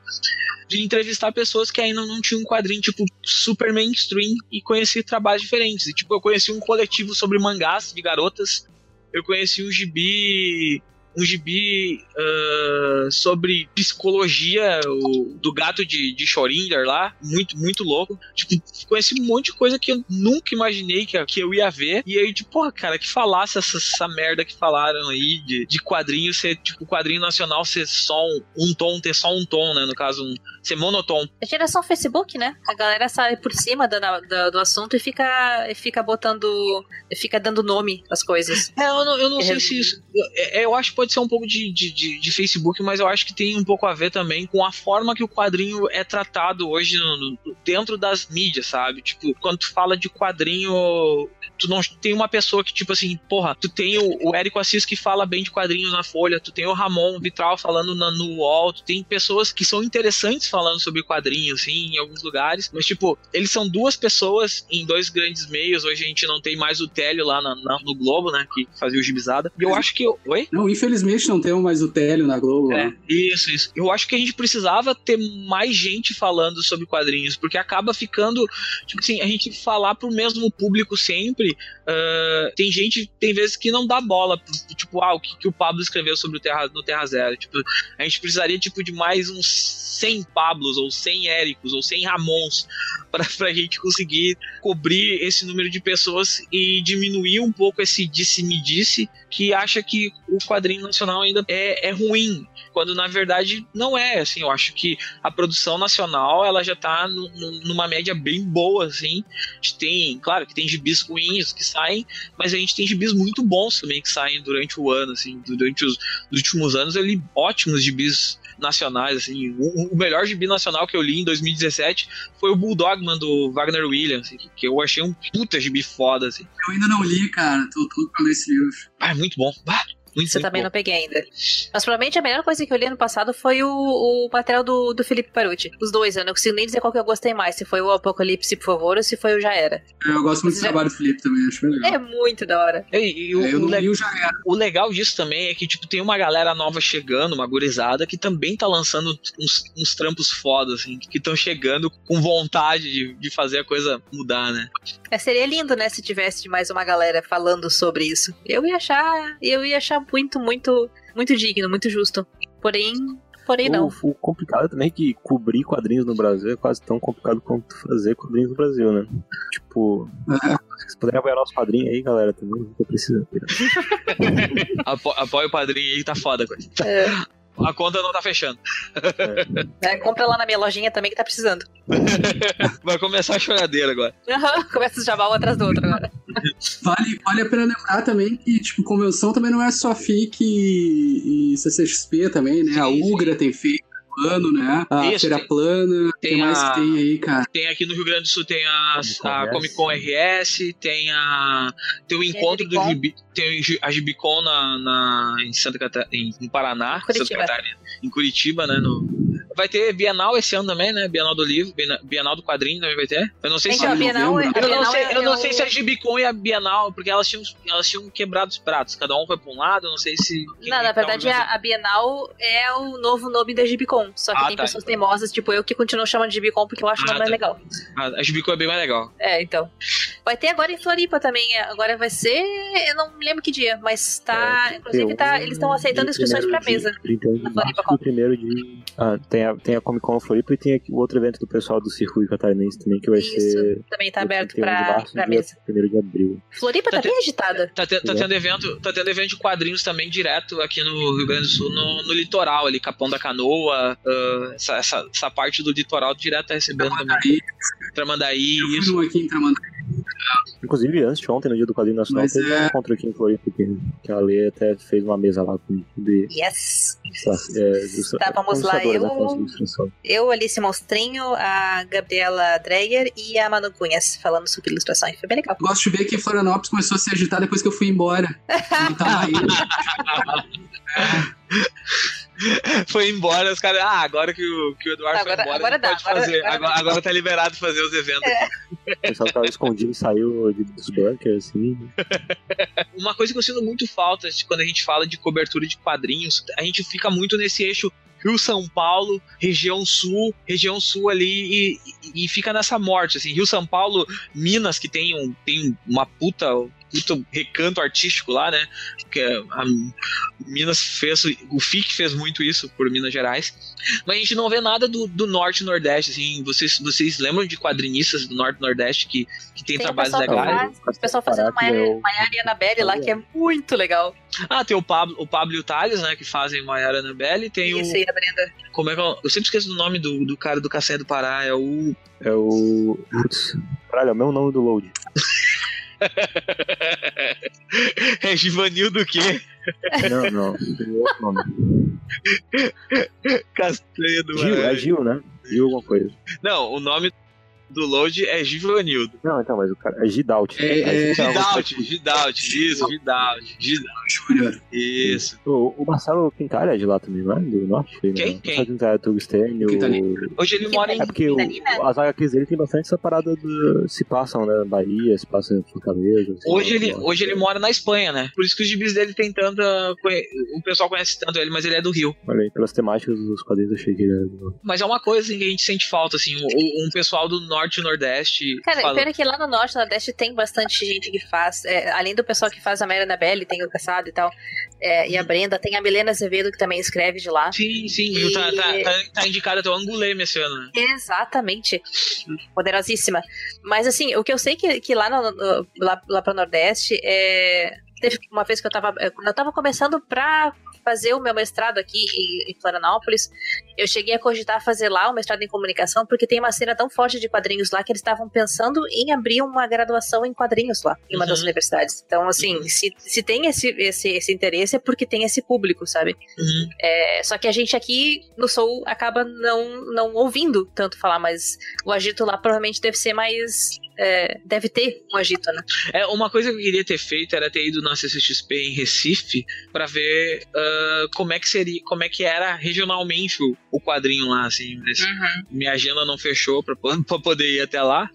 Speaker 2: de entrevistar pessoas que ainda não tinham um quadrinho, tipo, super mainstream e conhecer trabalhos diferentes. E, tipo, eu conheci um coletivo sobre mangás de garotas, eu conheci um gibi um gibi uh, sobre psicologia o, do gato de, de Schrödinger lá, muito, muito louco. Tipo, conheci um monte de coisa que eu nunca imaginei que, que eu ia ver. E aí, tipo, porra, cara, que falasse essa, essa merda que falaram aí de, de quadrinho ser, tipo, quadrinho nacional ser só um, um tom, ter só um tom, né? No caso, um, ser monotom.
Speaker 4: É geração Facebook, né? A galera sai por cima do, do, do assunto e fica, e fica botando. fica dando nome às coisas.
Speaker 2: É, eu não, eu não é. sei se isso. Eu, é, eu acho que pode ser um pouco de, de, de, de, Facebook, mas eu acho que tem um pouco a ver também com a forma que o quadrinho é tratado hoje no, no, dentro das mídias, sabe? Tipo, quando tu fala de quadrinho, tu não tem uma pessoa que, tipo assim, porra, tu tem o, o Érico Assis que fala bem de quadrinhos na Folha, tu tem o Ramon Vitral falando na, no UOL, tu tem pessoas que são interessantes falando sobre quadrinhos, assim, em alguns lugares, mas, tipo, eles são duas pessoas em dois grandes meios, hoje a gente não tem mais o Télio lá na, na, no Globo, né, que fazia o gibizada, e eu acho que... Oi?
Speaker 3: Não, infelizmente não temos mais o Télio na Globo.
Speaker 2: É, né? isso, isso. Eu acho que a gente precisava ter mais gente falando sobre quadrinhos, porque acaba ficando, tipo assim, a gente falar pro mesmo público sempre, uh, tem gente, tem vezes que não dá bola, tipo, ah, o que, que o Pablo escreveu sobre o Terra, no Terra Zero, tipo, a gente precisaria, tipo, de mais uns 100 Pablos, ou 100 Éricos, ou 100 Ramons, para a gente conseguir cobrir esse número de pessoas e diminuir um pouco esse disse-me-disse que acha que o quadrinho nacional ainda é, é ruim. quando na verdade não é, assim, eu acho que a produção nacional, ela já tá numa média bem boa, assim, a gente tem, claro que tem gibis ruins que saem, mas a gente tem gibis muito bons também que saem durante o ano, assim, durante os, os últimos anos, ali, ótimos gibis nacionais, assim, o, o, melhor gibi nacional que eu li em 2017 foi o Bulldogman do Wagner Williams, assim, que eu achei um puta gibi foda, assim.
Speaker 3: Eu ainda não li, cara, tô todo pra ler esse livro.
Speaker 2: Ah, é muito bom. Muito,
Speaker 4: Você
Speaker 2: muito
Speaker 4: também
Speaker 2: bom.
Speaker 4: não peguei ainda. Mas provavelmente a melhor coisa que eu li ano passado foi o, o material do, do Felipe Paruti. Os dois, eu não consigo nem dizer qual que eu gostei mais. Se foi o Apocalipse, por favor, ou se foi o Já Era.
Speaker 3: É, Eu gosto muito do
Speaker 4: Já-
Speaker 3: trabalho do Felipe também, acho bem legal.
Speaker 4: É muito da hora.
Speaker 2: E, e o,
Speaker 3: É, eu
Speaker 2: o
Speaker 3: não
Speaker 2: le-
Speaker 3: li o já era.
Speaker 2: o legal disso também é que, tipo, tem uma galera nova chegando, uma gurizada, que também tá lançando uns, uns trampos fodas, assim, que estão chegando com vontade de, de fazer a coisa mudar, né?
Speaker 4: É, seria lindo, né, se tivesse mais uma galera falando sobre isso. Eu ia achar, eu ia achar muito, muito, muito digno, muito justo. Porém, porém não.
Speaker 1: O, o complicado também é que cobrir quadrinhos no Brasil é quase tão complicado quanto fazer quadrinhos no Brasil, né? Tipo, se puderem apoiar nosso padrinho aí, galera, também não tô precisando.
Speaker 2: Apo, apoia o padrinho aí, tá foda, coisa.
Speaker 4: É,
Speaker 2: A conta não tá fechando.
Speaker 4: é, compra lá na minha lojinha também que tá precisando.
Speaker 2: Vai começar a choradeira agora.
Speaker 4: Aham, Começa os jabá um atrás do outro agora.
Speaker 3: Vale, vale a pena lembrar também que, tipo, convenção também não é só FIC e, e CCXP também, né? a
Speaker 2: Sim, sim.
Speaker 3: Ugra tem feito plano, né? A
Speaker 2: Isso,
Speaker 3: Feira
Speaker 2: tem-
Speaker 3: Plana,
Speaker 2: tem
Speaker 3: tem mais
Speaker 2: a-
Speaker 3: que tem aí, cara?
Speaker 2: Tem aqui no Rio Grande do Sul tem a, a
Speaker 1: RS.
Speaker 2: Comic Con RS, tem a tem o encontro do
Speaker 4: Gibicon.
Speaker 2: Gibi, tem o a Gibicon na, na em Santa Catarina, em, em Paraná,
Speaker 4: Curitiba.
Speaker 2: Santa Catarina, em Curitiba, né, no Vai ter Bienal esse ano também, né? Bienal do livro, Biena- Bienal do quadrinho também vai ter. Eu não sei se
Speaker 4: Então, a Bienal, é-
Speaker 2: eu não
Speaker 4: Bienal
Speaker 2: sei,
Speaker 4: é-
Speaker 2: eu não
Speaker 4: é
Speaker 2: sei
Speaker 4: o-
Speaker 2: se a Gibicon e a Bienal, porque elas tinham, elas tinham quebrado os pratos. Cada um foi pra um lado, eu não sei se.
Speaker 4: Não, na
Speaker 2: tá
Speaker 4: verdade a, a Bienal é o novo nome da Gibicon. Só que
Speaker 2: Ah,
Speaker 4: tem
Speaker 2: tá.
Speaker 4: pessoas teimosas, tipo eu, que continuam chamando de Gibicon porque eu acho o
Speaker 2: Ah,
Speaker 4: nome mais
Speaker 2: tá.
Speaker 4: legal.
Speaker 2: A, a Gibicon é bem mais legal.
Speaker 4: É, então. Vai ter agora em Floripa também. Agora vai ser. Eu não me lembro que dia, mas tá. inclusive, tá, eles estão aceitando inscrições pra mesa.
Speaker 1: 31 de
Speaker 4: Na
Speaker 1: março
Speaker 4: Floripa
Speaker 1: primeiro de. Ah, tem a, tem a Comic Con Floripa e tem aqui o outro evento do pessoal do Circuito Catarinense também, que vai
Speaker 4: Isso,
Speaker 1: ser.
Speaker 4: também tá aberto
Speaker 1: 31 de
Speaker 4: pra,
Speaker 1: março
Speaker 4: pra mesa.
Speaker 1: 1 de abril.
Speaker 4: Floripa tá
Speaker 2: Tá te-
Speaker 4: bem agitada.
Speaker 2: Tá, te- tá tendo evento, tá tendo evento de quadrinhos também direto aqui no Rio Grande do Sul, no, no litoral ali, Capão da Canoa, ah, essa, essa, essa parte do litoral direto tá recebendo também.
Speaker 3: Aí,
Speaker 2: Tramandaí,
Speaker 3: eu
Speaker 2: isso.
Speaker 3: aqui em Tramandaí.
Speaker 1: Inclusive, antes de ontem, no dia do quadrinho nacional,
Speaker 3: Mas
Speaker 1: teve
Speaker 3: é-
Speaker 1: um encontro aqui em Floripa, que, que a Lê até fez uma mesa lá com de,
Speaker 4: Yes!
Speaker 1: é,
Speaker 4: Estávamos lá, eu-. Eu, Alice Monstrinho, a Gabriela Dreyer e a Manu Cunhas falando sobre ilustração. E foi bem legal.
Speaker 3: Gosto de ver que Florianópolis começou a se agitar depois que eu fui embora. Eu tava aí.
Speaker 2: Foi embora, os caras. Ah, agora que o, que o Eduardo
Speaker 4: Agora-
Speaker 2: foi embora,
Speaker 4: agora dá,
Speaker 2: pode
Speaker 4: agora-
Speaker 2: fazer.
Speaker 4: agora
Speaker 2: Agora, agora tá liberado fazer os eventos.
Speaker 1: O pessoal tava escondido e saiu de- dos bunkers, assim.
Speaker 2: Uma coisa que eu sinto muito falta quando a gente fala de cobertura de quadrinhos, a gente fica muito nesse eixo Rio São Paulo, região sul, região sul ali e, e- e fica nessa morte assim. Rio São Paulo, Minas que tem um tem uma puta puta recanto artístico lá, né? Que é a Minas fez o FIC fez muito isso por Minas Gerais. Mas a gente não vê nada do, do norte e nordeste assim. Vocês vocês lembram de quadrinistas do norte e nordeste que que tem,
Speaker 4: Tem
Speaker 2: trabalhos legais?
Speaker 4: o pessoal fazendo
Speaker 1: que
Speaker 4: Maiara e Annabelle lá, que é muito legal.
Speaker 2: Ah, tem o Pablo, o Pablo e o Thales, né, que fazem Maiara Annabelle, tem
Speaker 4: Isso
Speaker 2: o
Speaker 4: aí, a Brenda.
Speaker 2: como é que eu, eu sempre esqueço do nome do, do cara do Caçanha do Pará, é o
Speaker 1: É o. Putz. Caralho, é o mesmo nome do Load.
Speaker 2: é Givanildo quê?
Speaker 1: Não, não. Tem outro nome.
Speaker 2: Castanha do
Speaker 1: Gil, é
Speaker 2: Pará.
Speaker 1: Gil, né? Gil alguma coisa.
Speaker 2: Não, o nome do Load é Givanildo.
Speaker 1: Não, então, mas o cara. É Gidalt.
Speaker 3: É, é,
Speaker 1: alguma
Speaker 2: Gidalt, Gidalt, isso, Gidalt, Gidalt,
Speaker 3: Júnior.
Speaker 2: isso.
Speaker 1: O, o Marcelo Quintalha é de lá também, não é? Do norte?
Speaker 2: Quem?
Speaker 1: Né?
Speaker 2: Quem?
Speaker 1: Marcelo.
Speaker 2: Hoje ele mora em...
Speaker 1: É porque o,
Speaker 4: Quintalina?
Speaker 1: as HQs dele tem bastante essa parada do. Se passam, né? Bahia, se passam em Fortaleza. assim,
Speaker 2: Hoje ele, hoje ele mora na Espanha, né? Por isso que os gibis dele tem tanta. O pessoal conhece tanto ele, mas ele é do Rio.
Speaker 1: Olha aí, pelas temáticas dos quadrinhos eu achei que ele era do norte.
Speaker 2: Mas é uma coisa assim, que a gente sente falta, assim, um, um pessoal do norte e nordeste.
Speaker 4: Cara,
Speaker 2: fala-
Speaker 4: pena que lá no Norte e Nordeste tem bastante gente que faz. é, além do pessoal que faz a Mary Annabelle, tem o Caçado e tal. é, e a Brenda, tem a Milena Azevedo, que também escreve de lá.
Speaker 2: Sim, sim,
Speaker 4: E-
Speaker 2: tá, tá, tá, tá indicado até o Anguleme esse ano, né?
Speaker 4: Exatamente. Poderosíssima. Mas assim, o que eu sei que, que lá, no, no- lá, lá pro Nordeste é. Teve uma vez que eu tava, eu tava começando pra fazer o meu mestrado aqui em, em Florianópolis, eu cheguei a cogitar fazer lá o mestrado em comunicação, porque tem uma cena tão forte de quadrinhos lá que eles estavam pensando em abrir uma graduação em quadrinhos lá, em uma uhum. das universidades. Então, assim, uhum. se, se tem esse, esse, esse interesse é porque tem esse público, sabe? Uhum. É, só que a gente aqui no Sul acaba não, não ouvindo tanto falar, mas o agito lá provavelmente deve ser mais é, deve ter um agito, né?
Speaker 2: É, uma coisa que eu queria ter feito era ter ido na CCXP em Recife para ver uh, como é que seria, como é que era regionalmente o, o quadrinho lá, assim. Uhum. Minha agenda não fechou para poder ir até lá.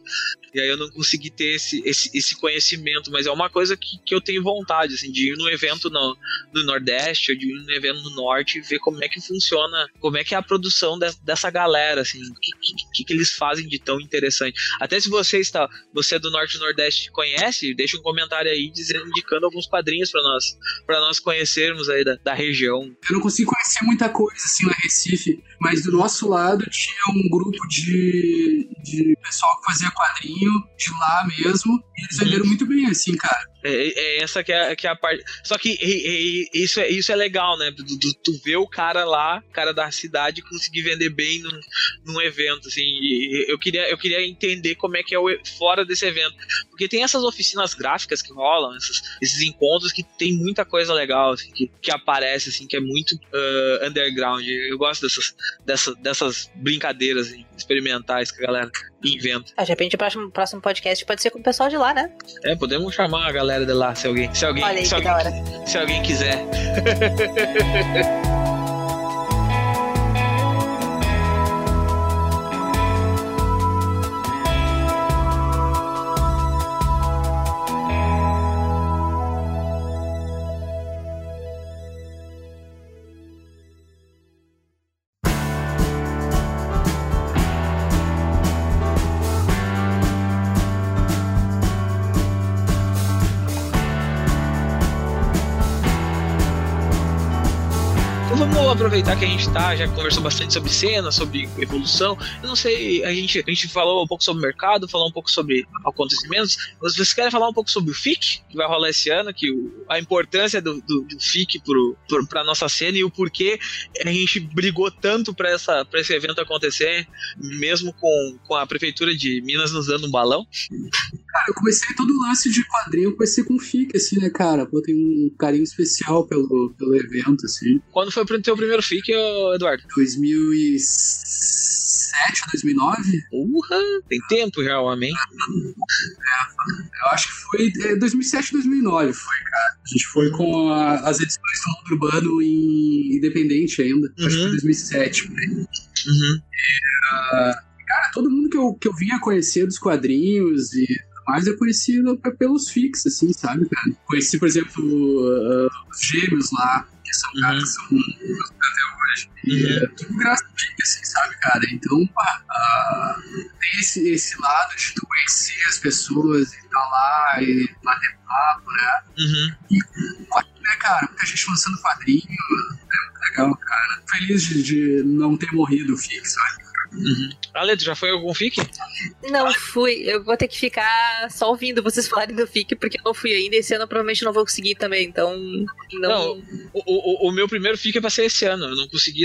Speaker 2: E aí eu não consegui ter esse, esse, esse conhecimento, mas é uma coisa que, que eu tenho vontade, assim, de ir num evento no, no Nordeste, ou de ir num evento no Norte e ver como é que funciona, como é que é a produção de, dessa galera, assim, o que, que, que, eles fazem de tão interessante. Até se você está, você é do Norte e Nordeste conhece, deixa um comentário aí dizendo, indicando alguns quadrinhos para nós, para nós conhecermos aí da, da região.
Speaker 3: Eu não consigo conhecer muita coisa, assim, na Recife, mas do nosso lado tinha um grupo de, de pessoal que fazia quadrinhos de lá mesmo. E eles venderam muito bem, assim, cara.
Speaker 2: É, é, essa que é, que é a parte. Só que isso, é, isso é legal, né? Tu, tu, tu vê o cara lá, cara da cidade, conseguir vender bem num, num evento, assim. eu, queria, eu queria entender como é que é o, fora desse evento. Porque tem essas oficinas gráficas que rolam, esses, esses encontros que tem muita coisa legal, assim, que, que aparece, assim, que é muito uh, underground. Eu gosto dessas, dessas, dessas brincadeiras assim, experimentais que a galera inventa.
Speaker 4: Ah, de repente o próximo, próximo podcast pode ser com o pessoal de lá, né?
Speaker 2: É, podemos chamar a galera galera de lá, se alguém, se alguém,
Speaker 4: Olha aí,
Speaker 2: se, alguém se alguém quiser. aproveitar que a gente tá, já conversou bastante sobre cena, sobre evolução. Eu não sei, a gente, a gente falou um pouco sobre o mercado, falou um pouco sobre acontecimentos. Mas vocês querem falar um pouco sobre o FIC, que vai rolar esse ano, que o, a importância do, do, do FIC pro, pro, pra nossa cena e o porquê a gente brigou tanto pra, essa, pra esse evento acontecer, mesmo com, com a prefeitura de Minas nos dando um balão?
Speaker 3: Cara, eu comecei todo o lance de quadrinho, eu comecei com o FIC, assim, né, cara? Pô, tem um carinho especial pelo, pelo evento, assim.
Speaker 2: Quando foi pro teu primeiro FIC, Eduardo?
Speaker 3: 2007 ou 2009.
Speaker 2: Urra, tem tempo já, homem.
Speaker 3: É, eu acho que foi é, 2007, 2009, foi, cara. A gente foi com a, as edições do Mundo Urbano em Independente ainda. Uhum. Acho que foi 2007, por aí. Uhum. E, uh, cara, todo mundo que eu, que eu vinha conhecer dos quadrinhos e mais eu conheci pelos fix, assim, sabe, cara? Conheci, por exemplo, uh, os gêmeos lá, que são uhum. caras que são até hoje. E uhum. é tudo graças a ti, assim, sabe, cara? Então, pá, uh, tem esse, esse lado de tu conhecer as pessoas e estar tá lá e bater papo, né? Uhum. E, né, cara, muita gente lançando quadrinho, é muito legal, cara. Feliz de, de não ter morrido o Fix, sabe?
Speaker 2: Uhum. Ale, tu já foi algum FIC?
Speaker 4: Não fui. Eu vou ter que ficar só ouvindo vocês falarem do FIC, porque eu não fui ainda. Esse ano eu provavelmente não vou conseguir também, então. Não, não
Speaker 2: o, o, o, meu primeiro FIC é pra ser esse ano. Eu não consegui.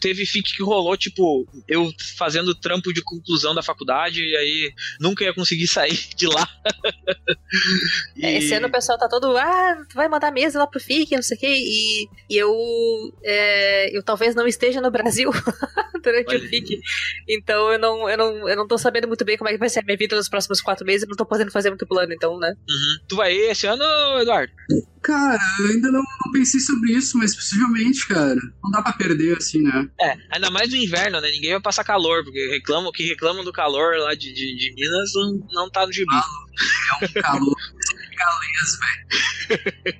Speaker 2: Teve FIC que rolou, tipo, eu fazendo trampo de conclusão da faculdade, e aí nunca ia conseguir sair de lá.
Speaker 4: e... é, esse ano o pessoal tá todo. Ah, tu vai mandar mesa lá pro FIC, não sei o quê. E, e eu. É, eu talvez não esteja no Brasil durante Olha. o FIC. Então eu não, eu, não, eu não tô sabendo muito bem como é que vai ser a minha vida nos próximos quatro meses. Eu não tô podendo fazer muito plano, então, né?
Speaker 2: Uhum. Tu vai esse ano, Eduardo?
Speaker 3: Cara, eu ainda não, não, pensei sobre isso, mas possivelmente, cara. Não dá pra perder assim, né?
Speaker 2: É, ainda mais no inverno, né? Ninguém vai passar calor, porque reclamam que reclamam do calor lá de, de, de Minas não, não tá no gibi.
Speaker 3: é um calor galês, velho.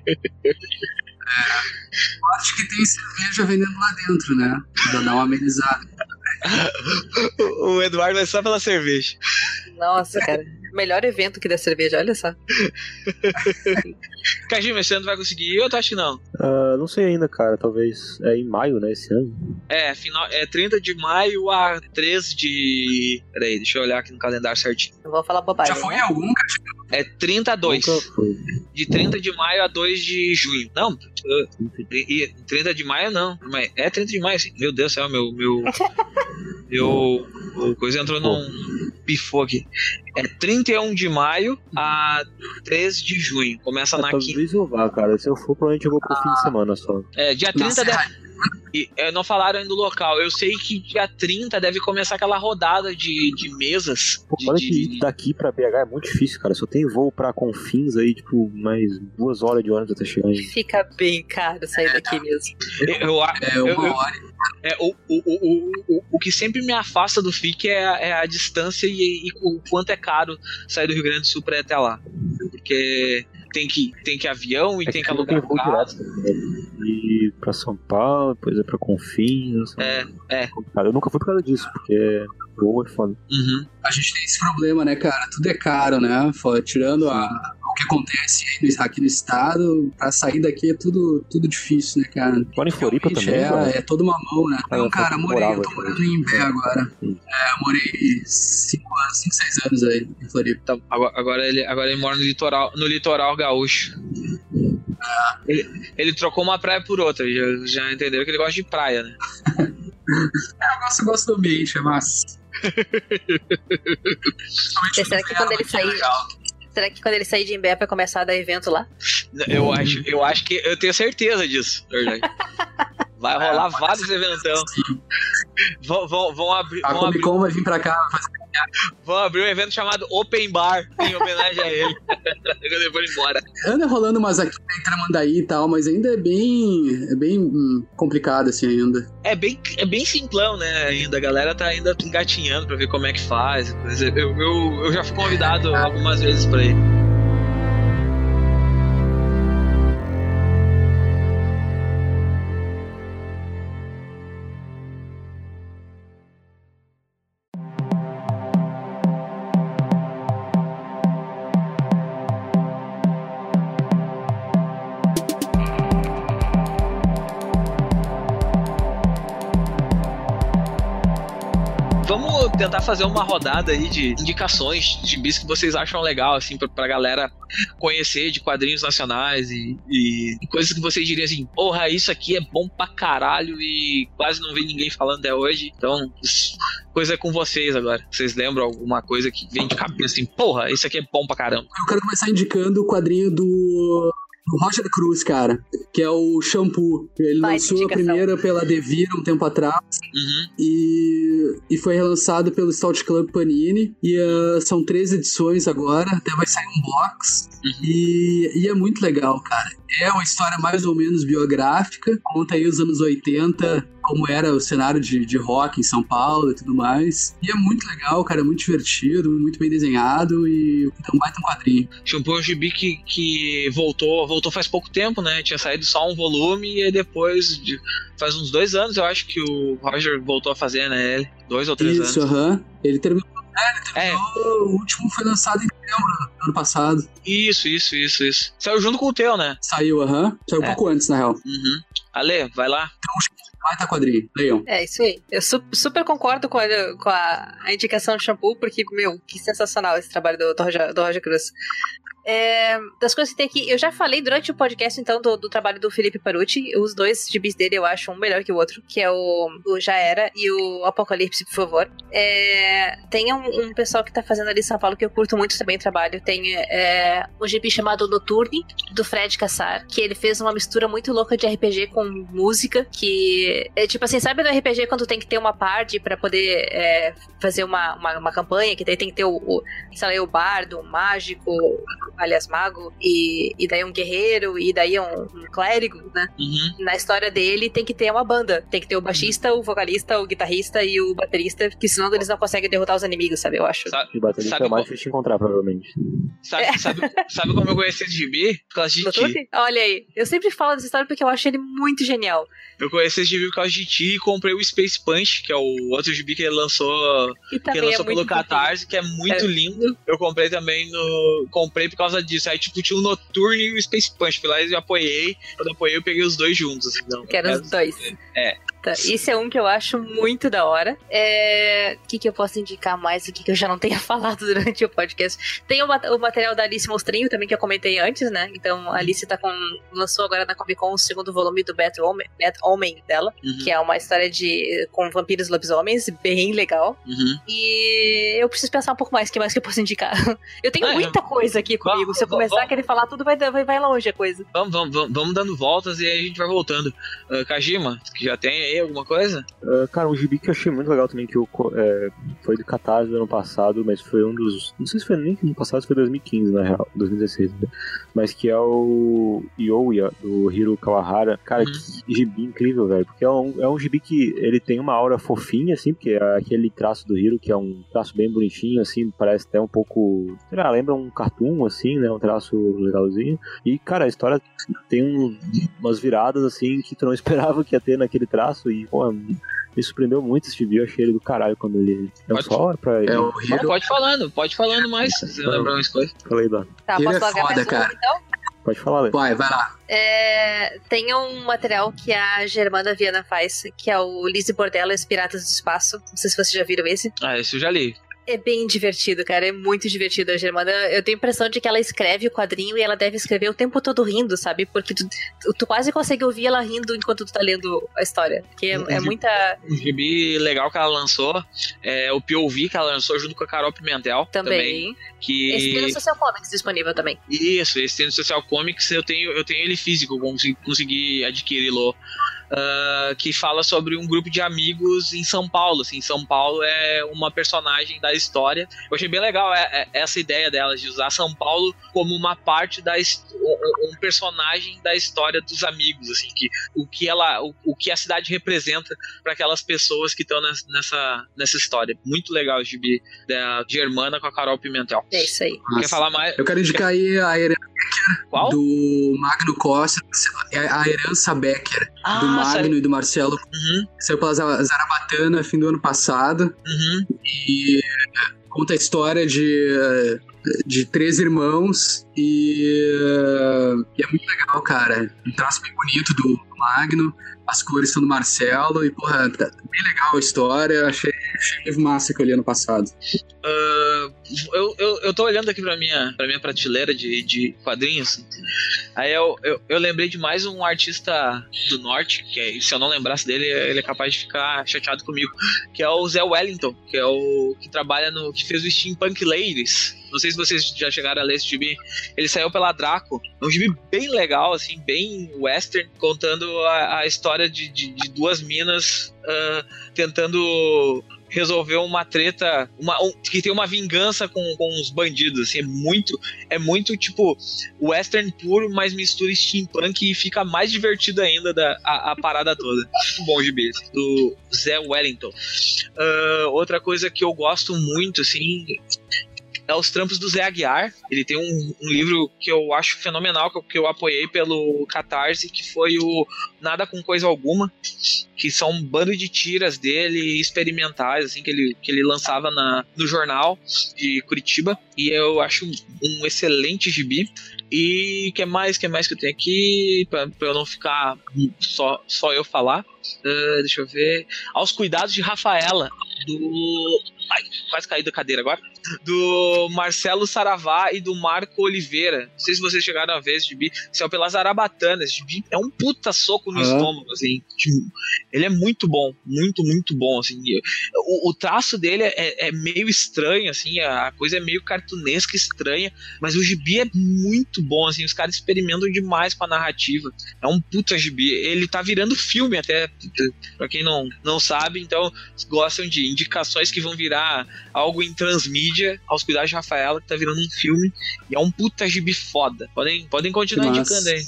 Speaker 3: É, acho que tem cerveja vendendo lá dentro, né? Pra dar uma amenizada.
Speaker 2: o Eduardo vai só pela cerveja.
Speaker 4: Nossa, cara. Melhor evento que da cerveja, olha só.
Speaker 2: Kajima, esse ano vai conseguir ir ou tu acha que não?
Speaker 1: Uh, não sei ainda, cara. Talvez é em maio, né, esse ano.
Speaker 2: É, final, é 30 de maio a 3 de. Peraí, deixa eu olhar aqui no calendário certinho.
Speaker 4: Não vou falar bobagem.
Speaker 3: Já foi né? algum, Kajima?
Speaker 2: É 32. Nunca foi. de 30 de maio a 2 de junho. Não, e, e 30 de maio não. Mas é 30 de maio, sim. Meu Deus do céu, meu. Meu, meu o coisa entrou num. pifou aqui. É 31 de maio a 13 de junho. Começa
Speaker 1: É,
Speaker 2: na quinta.
Speaker 1: talvez eu vá, cara. Se eu for, provavelmente eu vou pro fim de semana só.
Speaker 2: É, dia 30
Speaker 3: Nossa,
Speaker 2: deve. E, é, não falaram ainda do local. Eu sei que dia 30 deve começar aquela rodada de, de mesas.
Speaker 1: Pô,
Speaker 2: de-
Speaker 1: olha
Speaker 2: de-
Speaker 1: que daqui pra BH é muito difícil, cara. Só tem voo pra Confins aí, tipo, mais duas horas de ônibus até chegar em.
Speaker 4: Fica bem caro sair daqui mesmo.
Speaker 2: eu, a-
Speaker 3: É
Speaker 2: eu-
Speaker 3: uma
Speaker 2: eu-
Speaker 3: hora.
Speaker 2: é, o, o, o, o, o que sempre me afasta do FIC é, a- é a distância e, e o quanto é caro sair do Rio Grande do Sul pra ir até lá. Porque tem que, tem que avião e
Speaker 1: É
Speaker 2: tem que
Speaker 1: que não tem
Speaker 2: alugar
Speaker 1: voo
Speaker 2: carro.
Speaker 1: E pra São Paulo, depois é pra Confins.
Speaker 2: É, é.
Speaker 1: Cara, eu nunca fui por causa disso, porque voo é foda.
Speaker 2: Uhum.
Speaker 3: A gente tem esse problema, né, cara? Tudo é caro, né? Tirando a- o que acontece aí no, aqui no estado, pra sair daqui é tudo, tudo difícil, né, cara?
Speaker 1: Mora em Floripa também, cara?
Speaker 3: é, é toda uma mão, né?
Speaker 1: Ah,
Speaker 3: Não,
Speaker 1: eu
Speaker 3: cara,
Speaker 1: também
Speaker 3: morei, eu
Speaker 1: morava
Speaker 3: tô
Speaker 1: em
Speaker 3: morando em Imbé agora.
Speaker 1: Sim.
Speaker 3: É, eu morei 5 anos, 5, 6 anos aí em Floripa.
Speaker 2: Tá, agora, agora ele, agora ele mora no litoral, no litoral gaúcho. Ele, ele trocou uma praia por outra, já, já entendeu que ele gosta de praia, né?
Speaker 3: É, eu gosto, eu gosto do ambiente, é massa.
Speaker 4: Será que quando ele
Speaker 3: é
Speaker 4: sair-. Será que quando ele sair de Imbé vai começar a dar evento lá?
Speaker 2: Eu acho, eu acho que eu tenho certeza disso, verdade. Vai rolar vários eventão. Vão, vão, vão abrir,
Speaker 3: A Comic Con vai vir pra cá, fazer
Speaker 2: vão abrir um evento chamado Open Bar em homenagem a ele. Ele for embora.
Speaker 3: Anda rolando umas aqui em Tramandaí e tal, mas ainda é bem, é bem hum, complicado assim ainda.
Speaker 2: É bem, é bem simplão, né? Ainda a galera tá ainda engatinhando pra ver como é que faz. Eu, eu, eu já fui convidado algumas vezes pra ir. Tentar fazer uma rodada aí de indicações de bis que vocês acham legal, assim, pra, pra galera conhecer de quadrinhos nacionais e, e coisas que vocês diriam assim, porra, isso aqui é bom pra caralho e quase não vi ninguém falando até hoje. Então, coisa é com vocês agora. Vocês lembram alguma coisa que vem de cabeça assim, porra, isso aqui é bom pra caramba.
Speaker 3: Eu quero começar indicando o quadrinho do Roger Cruz, cara, que é o Shampoo. Ele
Speaker 4: Baita
Speaker 3: lançou a primeira pela Devir um tempo atrás
Speaker 2: Uhum.
Speaker 3: e, e foi relançado pelo Stout Club Panini. E ah, são três edições agora, até vai sair um box.
Speaker 2: Uhum.
Speaker 3: E, e é muito legal, cara. É uma história mais ou menos biográfica, conta aí os anos 80, como era o cenário de, de rock em São Paulo e tudo mais. E é muito legal, cara, é muito divertido, muito bem desenhado e um baita um quadrinho.
Speaker 2: Shampoo é um gibi que, que voltou, voltou faz pouco tempo, né? Tinha saído só um volume e aí depois, de- faz uns dois anos, eu acho que o Roger voltou a fazer, né? Dois ou três
Speaker 3: Isso,
Speaker 2: anos.
Speaker 3: aham. Ele terminou.
Speaker 2: É,
Speaker 3: O último foi lançado em dezembro do ano passado.
Speaker 2: isso, isso, isso, isso. Saiu junto com o teu, né?
Speaker 3: Saiu, aham. Saiu um
Speaker 2: É.
Speaker 3: pouco antes, na real.
Speaker 2: Uhum. Ale, vai lá.
Speaker 3: Baita quadrinho. Leiam.
Speaker 4: É, isso aí. Eu su- super concordo com, a, com a, a indicação de shampoo, porque, meu, que sensacional esse trabalho do, do, Roger, do Roger Cruz. É, das coisas que tem aqui, eu já falei durante o podcast, então, do, do trabalho do Felipe Parucci. Os dois gibis dele eu acho um melhor que o outro, que é o, o Já Era e o Apocalipse, por favor. É, tem um, um pessoal que tá fazendo ali em São Paulo que eu curto muito também o trabalho. Tem é, um gibi chamado Noturne, do Fred Cassar, que ele fez uma mistura muito louca de RPG com música, que é tipo assim, sabe no RPG quando tem que ter uma parte pra poder é, fazer uma, uma, uma campanha, que daí tem que ter o, o sei lá, o bardo, o mágico, aliás, mago, e, e daí um guerreiro, e daí um, um clérigo, né?
Speaker 2: Uhum.
Speaker 4: Na história dele tem que ter uma banda. Tem que ter o baixista, o vocalista, o guitarrista e o baterista, que senão eles não conseguem derrotar os inimigos, sabe? Eu acho.
Speaker 2: Sa-
Speaker 1: De baterista
Speaker 2: Sabe
Speaker 1: é mais
Speaker 2: qual-
Speaker 1: difícil de encontrar, provavelmente.
Speaker 2: Sabe,
Speaker 4: É.
Speaker 2: sabe, sabe como eu conheci esse gibi? Por causa de ti.
Speaker 4: Olha aí, eu sempre falo dessa história porque eu acho ele muito genial.
Speaker 2: Eu conheci esse gibi por causa de ti e comprei o Space Punch, que é o outro gibi que ele lançou, que
Speaker 4: é
Speaker 2: lançou
Speaker 4: muito
Speaker 2: pelo Catarse, que é muito
Speaker 4: É.
Speaker 2: lindo. Eu comprei também no. Comprei por causa disso. Aí, tipo, tinha o Noturne e o Space Punch. Fui lá e apoiei. Quando eu apoiei, eu peguei os dois juntos. Então,
Speaker 4: Que eram
Speaker 2: é-
Speaker 4: os dois. Tá, esse é um que eu acho muito da hora. É... O que, que eu posso indicar mais aqui que eu já não tenha falado durante o podcast? Tem o, o material da Alice Monstrinho também que eu comentei antes, né? Então a Alice tá com. lançou agora na Comic Con o segundo volume do Bat Homem, dela,
Speaker 2: Uhum.
Speaker 4: que é uma história de com vampiros e lobisomens, bem legal.
Speaker 2: Uhum.
Speaker 4: E eu preciso pensar um pouco mais, o que mais que eu posso indicar? Eu tenho
Speaker 2: Ah,
Speaker 4: muita coisa aqui comigo. Se eu
Speaker 2: Vamos-
Speaker 4: começar a querer falar tudo, vai, vai, vai longe a coisa.
Speaker 2: Vamos, vamos, vamos, vamos dando voltas e aí a gente vai voltando. Ah, Kajima, que já tem aí alguma coisa?
Speaker 1: Uh, cara, um gibi que eu achei muito legal também, que eu, é, foi do Catarse do ano passado, mas foi um dos. Não sei se foi nem ano passado, se foi 2015, na real, 2016, né? Mas que é o Yoya, do Hiro Kawahara. Cara,
Speaker 2: Uhum.
Speaker 1: que gibi incrível, velho. Porque é um, é um gibi que ele tem uma aura fofinha, assim, porque é aquele traço do Hiro, que é um traço bem bonitinho, assim, parece até um pouco. Sei lá, lembra um cartoon, assim, né? Um traço legalzinho. E, cara, a história tem um- umas viradas, assim, que tu não esperava que ia ter naquele traço. E, pô, me surpreendeu muito esse. Eu achei ele do caralho quando ele. É
Speaker 2: Pode-
Speaker 1: só pra ele.
Speaker 3: É o
Speaker 2: Não,
Speaker 3: Hiro.
Speaker 2: pode falando, pode falando mais, se você lembrar umas coisas.
Speaker 1: Falei, Dan.
Speaker 4: Tá,
Speaker 3: Ele
Speaker 4: posso
Speaker 3: é foda,
Speaker 4: mais um,
Speaker 3: cara.
Speaker 4: então?
Speaker 1: Pode falar, Lê.
Speaker 3: Vai, vai lá.
Speaker 4: É, tem um material que a Germana Viana faz, que é o Lizzie Bordella e os Piratas do Espaço. Não sei se vocês já viram esse.
Speaker 2: Ah, esse eu já li.
Speaker 4: É bem divertido, cara. É muito divertido a Germana. Eu tenho a impressão de que ela escreve o quadrinho e ela deve escrever o tempo todo rindo, sabe? Porque tu, tu- quase consegue ouvir ela rindo enquanto tu tá lendo a história. Porque é, é muita.
Speaker 2: Um gibi legal que ela lançou é o POV que ela lançou junto com a Carol Pimentel.
Speaker 4: Também.
Speaker 2: que...
Speaker 4: Esse tem no Social Comics disponível também.
Speaker 2: Isso, esse tem no Social Comics, eu tenho, eu tenho ele físico, consegui, consegui adquiri-lo. Ah, que fala sobre um grupo de amigos em São Paulo. Assim, São Paulo é uma personagem da história. Eu achei bem legal é- é- essa ideia delas de usar São Paulo como uma parte da um, personagem da história dos amigos, assim, que o que ela, o, o que a cidade representa para aquelas pessoas que estão nes- nessa nessa história. Muito legal o gibi da Germana com a Carol Pimentel.
Speaker 4: É isso aí.
Speaker 2: Quer falar mais?
Speaker 3: Eu quero indicar aí a herança
Speaker 2: Qual?
Speaker 3: do Magno Costa, é a herança Becker,
Speaker 2: Ah,
Speaker 3: do Magno e do Marcelo.
Speaker 2: Uhum,
Speaker 3: Saiu pela Za- Zarabatana fim do ano passado.
Speaker 2: uhum.
Speaker 3: E eh, conta a história de, de três irmãos. E, eh, e é muito legal, cara. Um traço bem bonito do, do Magno. As cores são do Marcelo. E, porra, tá bem legal a história. Achei, achei massa que eu li ano passado.
Speaker 2: Ah, eu, eu, eu tô olhando aqui pra minha, pra minha prateleira de, de quadrinhos. Aí eu, eu, eu lembrei de mais um artista do norte, que é- se eu não lembrasse dele, ele é capaz de ficar chateado comigo. Que é o Zé Wellington, que é o que trabalha no. que fez o Steampunk Ladies. Não sei se vocês já chegaram a ler esse gibi. Ele saiu pela Draco. É um gibi bem legal, assim, bem western, contando a, a história de, de, de duas minas ah, tentando resolver uma treta, uma, um- que tem uma vingança com, com os bandidos, assim, é muito, é muito tipo western puro, mas mistura steampunk e fica mais divertido ainda da, a, a parada toda. Muito bom gibi, do Zé Wellington. Ah, outra coisa que eu gosto muito, assim, é os trampos do Zé Aguiar. Ele tem um, um livro que eu acho fenomenal, que eu, que eu apoiei pelo Catarse, que foi o Nada com Coisa Alguma, que são um bando de tiras dele experimentais, assim, que ele, que ele lançava na, no jornal de Curitiba. E eu acho um, um excelente gibi. E que mais, que mais que eu tenho aqui, pra, pra eu não ficar só, só eu falar. Ah, deixa eu ver. Aos cuidados de Rafaela, do. Ai, quase caí da cadeira agora. Do Marcelo Saravá e do Marco Oliveira. Não sei se vocês chegaram a ver esse gibi. Saiu pela Zarabatana. Esse gibi é um puta soco no estômago, assim. Tipo, Ele é muito bom, muito, muito bom, assim. O, o traço dele é, é meio estranho, assim. A coisa é meio cartunesca, estranha. Mas o gibi é muito bom, assim. Os caras experimentam demais com a narrativa. É um puta gibi. Ele tá virando filme até, pra quem não, não sabe. Então, gostam de indicações que vão virar algo em transmídia, aos cuidados de Rafaela, que tá virando um filme. E é um puta gibi foda. Podem, podem continuar indicando aí.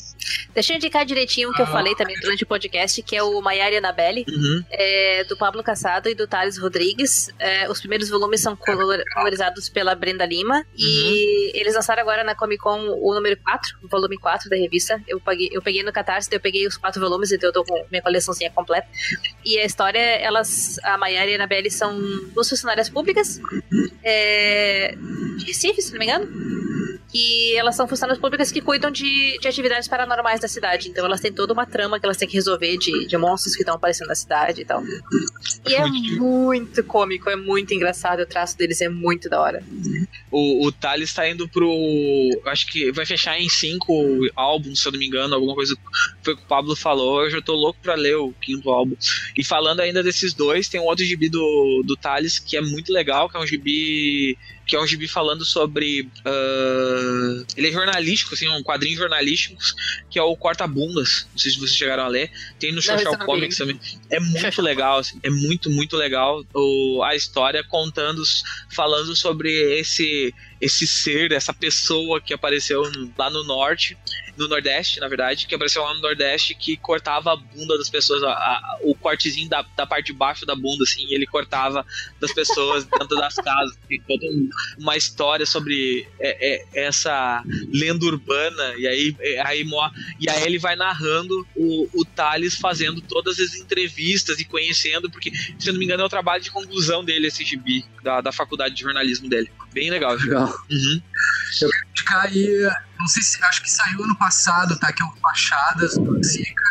Speaker 4: Deixa eu indicar direitinho o que eu falei também durante o podcast, que é o Maiara e Anabelle,
Speaker 2: Uhum.
Speaker 4: é, do Pablo Cassado e do Thales Rodrigues. É, os primeiros volumes são color- colorizados pela Brenda Lima. E eles lançaram agora na Comic Con o número 4, o volume 4 da revista. Eu, paguei, eu peguei no Catarse, eu peguei os quatro volumes, então eu tô com minha coleçãozinha completa. E a história, elas, a Maiara e a Anabelle são duas funcionárias públicas é, de Recife, se não me engano. Que elas são funcionárias públicas que cuidam de, de atividades paranormais da cidade. Então elas têm toda uma trama que elas têm que resolver de, de monstros que estão aparecendo na cidade e tal. E é muito cômico, é muito engraçado, o traço deles é muito da hora.
Speaker 2: O, o Thales tá indo pro. Acho que vai fechar em cinco álbuns, se eu não me engano, alguma coisa foi o que o Pablo falou. Eu já tô louco pra ler o quinto álbum. E falando ainda desses dois, tem um outro gibi do, do Thales que é muito legal, que é um gibi que é um gibi falando sobre. Uh, ele é jornalístico, assim, um quadrinho jornalístico, que é o Corta Bundas. Não sei se vocês chegaram a ler. Tem no Social Comics também. É muito legal, assim, é muito, muito legal o, a história contando, falando sobre esse esse ser, essa pessoa que apareceu lá no norte, no Nordeste, na verdade, que apareceu lá no Nordeste, que cortava a bunda das pessoas, a, a, o cortezinho da, da parte de baixo da bunda, assim, ele cortava das pessoas dentro das casas. Tem toda uma história sobre é, é, essa lenda urbana, e aí, é, aí, e aí ele vai narrando o, o Thales fazendo todas as entrevistas e conhecendo, porque, se eu não me engano, é o trabalho de conclusão dele, esse gibi, da, da faculdade de jornalismo dele. Bem legal.
Speaker 3: Legal. Uhum. Eu aí, não sei se, acho que saiu ano passado, tá? Que é o Fachadas do Zika,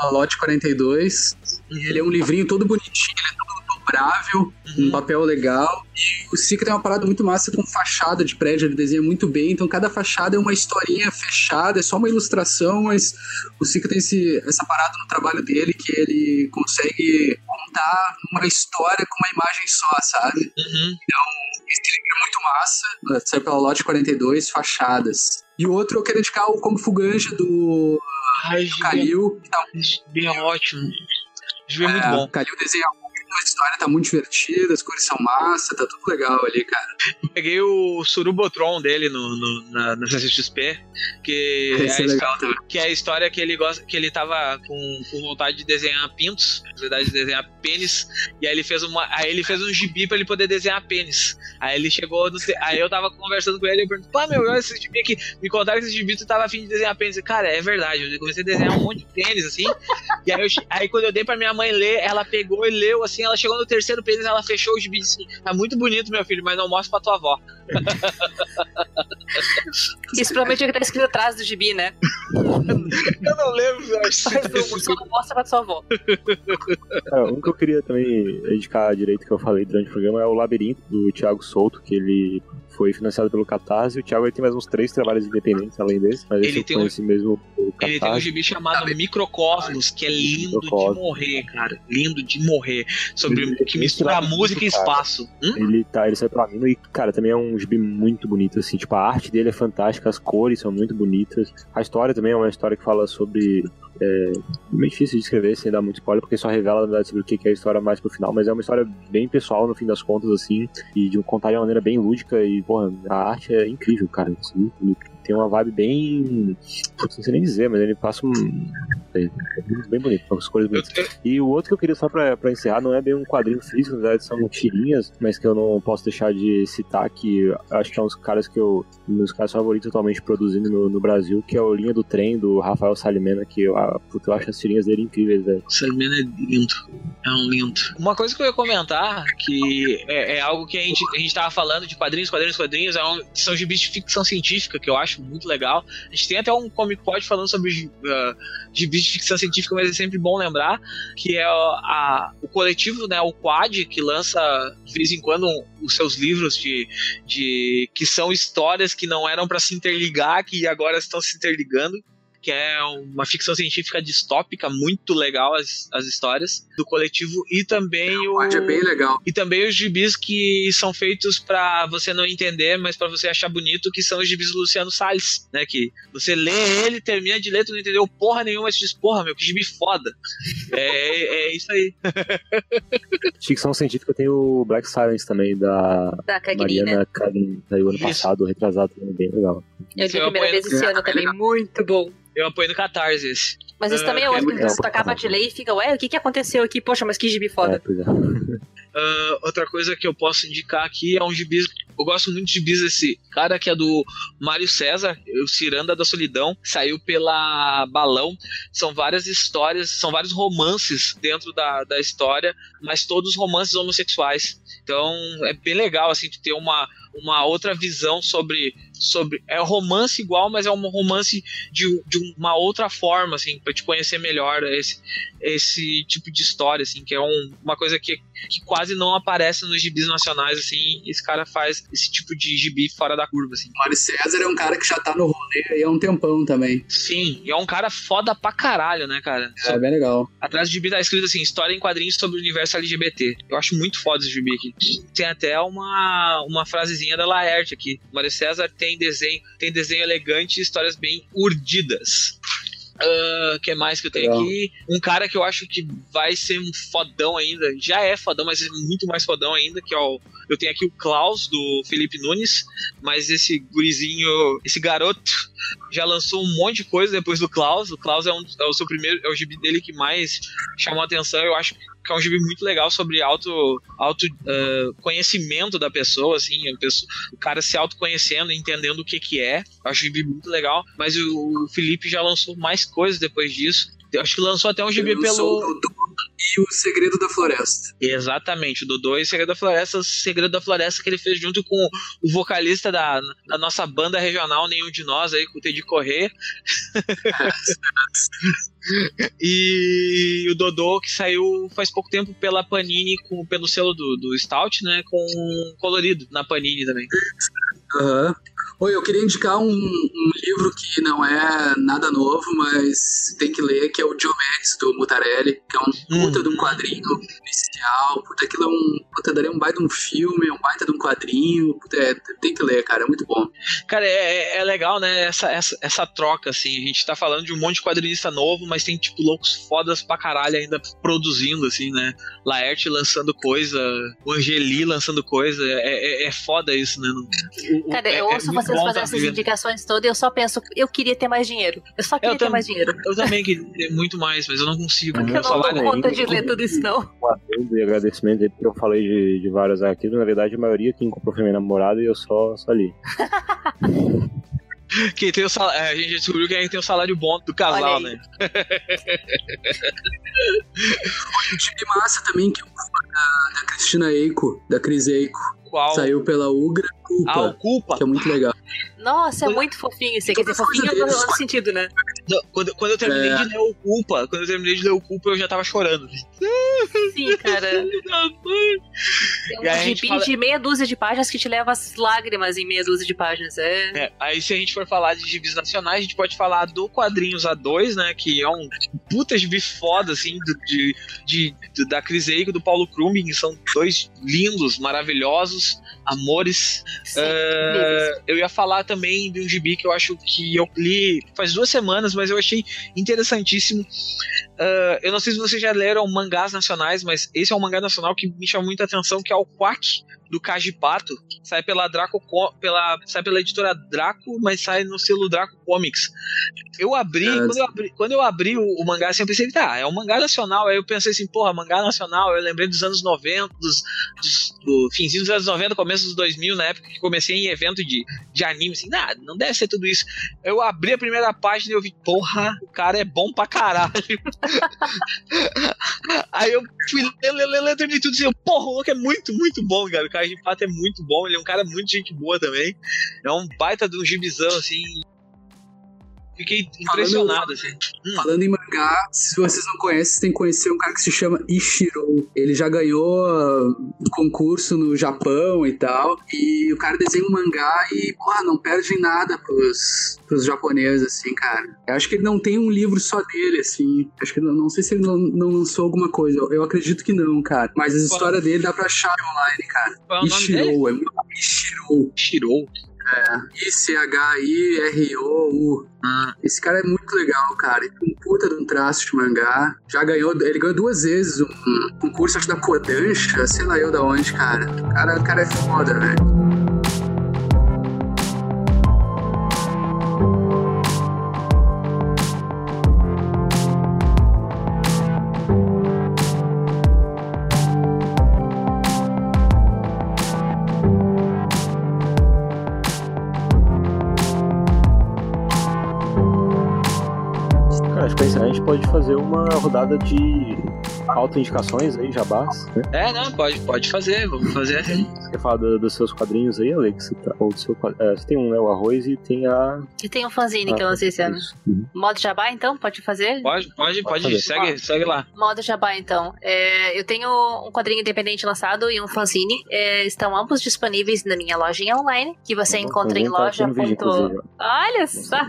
Speaker 3: pela Lote 42. E ele é um livrinho todo bonitinho, ele é dobrável, uhum. um papel legal. E o Sica tem uma parada muito massa com fachada de prédio, ele desenha muito bem. Então cada fachada é uma historinha fechada, é só uma ilustração, mas o Sica tem esse, essa parada no trabalho dele que ele consegue contar uma história com uma imagem só, sabe?
Speaker 2: Uhum.
Speaker 3: Então, esse livro é muito massa. Saiu pela Lote 42, Fachadas. E o outro eu quero indicar o Como Fuganja do,
Speaker 2: Ai, do
Speaker 3: Kalil.
Speaker 2: Tá... Bem ótimo. Esse é, muito bom. O
Speaker 3: Kalil desenha a história tá muito divertida, as cores são massa, tá tudo legal ali, cara.
Speaker 2: Eu peguei o Surubotron dele no, no, na, na CCXP, que é, é, história, que é a história que ele gosta, que ele tava com, com vontade de desenhar pintos, verdade de desenhar pênis, e aí ele fez uma, aí ele fez um gibi para ele poder desenhar pênis. Aí ele chegou, no, aí eu tava conversando com ele e eu perguntei, pá, meu, olha esse gibi aqui, me contaram que esse gibi tu tava afim de desenhar pênis. Cara, é verdade, eu comecei a desenhar um monte de pênis, assim, e aí, eu, aí quando eu dei pra minha mãe ler, ela pegou e leu, assim, ela chegou no terceiro pênis, ela fechou o gibi assim, tá muito bonito, meu filho, mas não mostra pra tua avó.
Speaker 4: Isso provavelmente é o que tá escrito atrás do gibi, né?
Speaker 2: eu não lembro, eu acho
Speaker 4: que só não mostra pra tua avó.
Speaker 1: É, um que eu queria também indicar direito que eu falei durante o programa é o Labirinto, do Thiago Souto, que ele foi financiado pelo Catarse. O Thiago tem mais uns três trabalhos independentes além desse, mas
Speaker 2: ele tem
Speaker 1: um, mesmo
Speaker 2: Ele tem um gibi chamado Microcosmos, que é lindo Microcosmos. de morrer, cara. Lindo de morrer. Sobre ele, que mistura música e espaço.
Speaker 1: Hum? Ele tá, ele sai pra mim e, cara, também é um gibi muito bonito, assim. Tipo, a arte dele é fantástica, as cores são muito bonitas. A história também é uma história que fala sobre é meio difícil de escrever sem dar muito spoiler, porque só revela, na verdade, sobre o que é a história mais pro final, mas é uma história bem pessoal, no fim das contas, assim, e de contar de uma maneira bem lúdica, e, porra, a arte é incrível, cara, assim, tem uma vibe bem. Putz, não sei nem dizer, mas ele passa um. É, bem bonito, com as cores bonitas. E o outro que eu queria só pra, pra encerrar não é bem um quadrinho físico, na verdade são tirinhas, mas que eu não posso deixar de citar, que acho que é um dos caras que eu. Um dos caras favoritos atualmente produzindo no, no Brasil, que é o Linha do Trem, do Rafael Salimena, que eu, ah, eu acho as tirinhas dele incríveis, velho.
Speaker 2: Salimena é lindo. É um lindo. Uma coisa que eu ia comentar, que é, é algo que a gente, a gente tava falando de quadrinhos, quadrinhos, quadrinhos, é um, são gibis de ficção científica, que eu acho muito legal. A gente tem até um Comic Pod falando sobre uh, de ficção científica, mas é sempre bom lembrar que é a, a, o coletivo, né, o Quad, que lança de vez em quando os seus livros de, de que são histórias que não eram para se interligar, que agora estão se interligando que é uma ficção científica distópica, muito legal as, as histórias do coletivo, e também é, o.
Speaker 3: É bem legal.
Speaker 2: E também os gibis que são feitos para você não entender, mas para você achar bonito, que são os gibis do Luciano Salles, né? Que você lê ele, termina de ler, tu não entendeu porra nenhuma, mas diz, porra, meu, que gibi foda. é, é isso aí.
Speaker 1: Ficção científica tem o Black Silence também, da,
Speaker 4: da
Speaker 1: Mariana Cagni, saiu ano isso. passado, retrasado, também, bem legal.
Speaker 4: Eu vi a primeira vez esse ano também, muito bom.
Speaker 2: Eu apoio no Catarse esse.
Speaker 4: Mas isso uh, também é outro, que você acaba de ler e fica, ué, o que, que aconteceu aqui? Poxa, mas que gibi foda.
Speaker 1: É, é.
Speaker 2: uh, outra coisa que eu posso indicar aqui é um gibi. Eu gosto muito de gibis desse cara que é do Mário César, o Ciranda da Solidão, saiu pela Balão. São várias histórias, são vários romances dentro da, da história, mas todos romances homossexuais. Então é bem legal assim de ter uma uma outra visão sobre sobre é romance igual, mas é um romance de, de uma outra forma, assim, para te conhecer melhor esse, esse tipo de história, assim, que é um, uma coisa que, que quase não aparece nos gibis nacionais, assim, esse cara faz esse tipo de gibi fora da curva, assim.
Speaker 3: Mário César é um cara que já tá no rolê aí há um tempão também.
Speaker 2: Sim, e é um cara foda pra caralho, né, cara?
Speaker 3: É, bem legal.
Speaker 2: Atrás do gibi tá escrito assim, história em quadrinhos sobre o universo LGBT. Eu acho muito foda esse gibi aqui. Tem até uma, uma frasezinha da Laerte aqui. Mário César tem desenho, tem desenho elegante e histórias bem urdidas. O uh, que mais que eu tenho
Speaker 3: Legal.
Speaker 2: aqui? Um cara que eu acho que vai ser um fodão ainda. Já é fodão, mas é muito mais fodão ainda, que é o. Eu tenho aqui o Klaus, do Felipe Nunes, mas esse gurizinho, esse garoto, já lançou um monte de coisa depois do Klaus. O Klaus é, um, é o seu primeiro, é o gibi dele que mais chamou a atenção. Eu acho que é um gibi muito legal sobre auto, auto uh, conhecimento da pessoa, assim, pessoa, o cara se autoconhecendo, entendendo o que que é. Eu acho um gibi muito legal. Mas o, o Felipe já lançou mais coisas depois disso. Eu acho que lançou até um gibi pelo.
Speaker 3: E o Segredo da Floresta.
Speaker 2: Exatamente, o Dodô e o Segredo da Floresta, o Segredo da Floresta que ele fez junto com o vocalista da, da nossa banda regional, nenhum de nós aí, com o Teddy Correr. e o Dodô que saiu faz pouco tempo pela Panini, com, pelo selo do, do Stout, né? Com colorido na Panini também.
Speaker 3: Aham. Oi, eu queria indicar um, um livro que não é nada novo, mas tem que ler, que é o Diomedes, do Mutarelli, que é um puta de um quadrinho inicial. Puta, aquilo é um. Puta, daria um baita de um filme, é um baita de um quadrinho. Puta, é, tem que ler, cara, é muito bom.
Speaker 2: Cara, é, é legal, né? Essa, essa, essa troca, assim. A gente tá falando de um monte de quadrinista novo, mas tem, tipo, loucos fodas pra caralho ainda produzindo, assim, né? Laerte lançando coisa, o Angeli lançando coisa. É, é, é foda isso, né? O-
Speaker 4: Cara,
Speaker 2: é-
Speaker 4: eu
Speaker 2: é
Speaker 4: ouço
Speaker 2: muito
Speaker 4: vocês fazendo
Speaker 2: tá
Speaker 4: essas
Speaker 2: vivendo.
Speaker 4: indicações todas e eu só penso, eu queria ter mais dinheiro. Eu só queria ter
Speaker 2: tam-
Speaker 4: mais dinheiro.
Speaker 2: Eu também queria ter muito mais, mas eu não consigo.
Speaker 1: Eu
Speaker 2: Meu
Speaker 4: Eu não dou
Speaker 2: é
Speaker 4: conta de ler tudo isso, não.
Speaker 1: Um e agradecimento aí, porque eu falei de, de vários arquivos. Na verdade, a maioria quem comprou foi minha namorada e eu só, só li.
Speaker 2: Quem tem o salário, a gente descobriu que quem tem o salário bom do casal,
Speaker 4: Olha aí.
Speaker 2: né?
Speaker 3: Um time massa também, que é o da, da Cristina Eiko, da Cris Eiko.
Speaker 2: Qual?
Speaker 3: Saiu pela Ugra Culpa,
Speaker 2: Ah, o Culpa.
Speaker 3: que é muito legal.
Speaker 4: Nossa, é muito fofinho. Você quer dizer fofinho no, no sentido, né?
Speaker 2: Não, quando, quando eu terminei
Speaker 3: É.
Speaker 2: de ler o Culpa, quando eu terminei de ler o Culpa, eu já tava chorando.
Speaker 4: Sim, cara.
Speaker 2: A
Speaker 4: um
Speaker 2: gente
Speaker 4: gibi
Speaker 2: fala-
Speaker 4: de meia dúzia de páginas que te leva às lágrimas em meia dúzia de páginas. É.
Speaker 2: É, aí se a gente for falar de gibis nacionais, a gente pode falar do Quadrinhos A2, né, que é um puta gibi foda, assim, do- de, de, do- da Cris Eiko e do Paulo Krumbin, que são dois lindos, maravilhosos, amores.
Speaker 4: Sim, incríveis.
Speaker 2: eu ia falar também de um gibi que eu acho que eu li faz duas semanas, mas eu achei interessantíssimo. É, eu não sei se vocês já leram mangás nacionais, mas esse é um mangá nacional que me chama muita atenção, que é o Quack, do Kaji Pato. Sai pela Draco Co- pela sai pela editora Draco, mas sai no selo Draco Comics. Eu abri,
Speaker 3: É.
Speaker 2: quando eu abri, quando eu abri o, o mangá, assim, eu pensei, tá, é um mangá nacional. Aí eu pensei assim, porra, mangá nacional. Eu lembrei dos anos 90, dos, dos- do finzinho dos anos 90, começo dos 2000, na época que comecei em evento de, de anime, assim, nah, não deve ser tudo isso. Eu abri a primeira página e eu vi, porra, o cara é bom pra caralho. Aí eu fui ler, ler, terminei tudo assim, eu, porra, o louco é muito, muito bom, cara. O cara de fato é muito bom, ele é um cara muito gente boa também. É um baita de um gibizão, assim. Fiquei impressionado, assim.
Speaker 3: Falando em mangá, se vocês não conhecem, têm que conhecer um cara que se chama Ishiro. Ele já ganhou ah, concurso no Japão e tal. E o cara desenha um mangá e, porra, não perde nada pros, pros japoneses, assim, cara. Eu acho que ele não tem um livro só dele, assim. Acho que não, não sei se ele não, não lançou alguma coisa. Eu, eu acredito que não, cara. Mas as histórias dele dá pra achar online, cara.
Speaker 2: É o nome dele?
Speaker 3: Ishiro, é. I-C-H-I-R-O-U.
Speaker 2: Ah,
Speaker 3: Esse cara é muito legal, cara. Ele um puta de um traço de mangá. Já ganhou, ele ganhou duas vezes um concurso, acho da Kodansha, sei lá eu da onde, cara. O cara, o cara é foda, velho.
Speaker 1: Acho que a gente pode fazer uma rodada de auto-indicações aí, jabás, né?
Speaker 2: É, não, pode, pode fazer, vamos fazer assim.
Speaker 1: Você quer falar do- dos seus quadrinhos aí, Alex? Tá- Ou do seu é, Você tem um, né, o arroz e tem a...
Speaker 4: E tem um fanzine que eu lancei esse ano.
Speaker 1: Uhum.
Speaker 4: Modo Jabá, então? Pode fazer?
Speaker 2: Pode, pode, pode,
Speaker 1: fazer.
Speaker 2: segue, segue lá.
Speaker 4: Modo Jabá, então. É, eu tenho um quadrinho independente lançado e um fanzine. É, estão ambos disponíveis na minha lojinha online, que você encontra em
Speaker 1: tá
Speaker 4: loja.
Speaker 1: vídeo,
Speaker 4: ponto-. Olha só!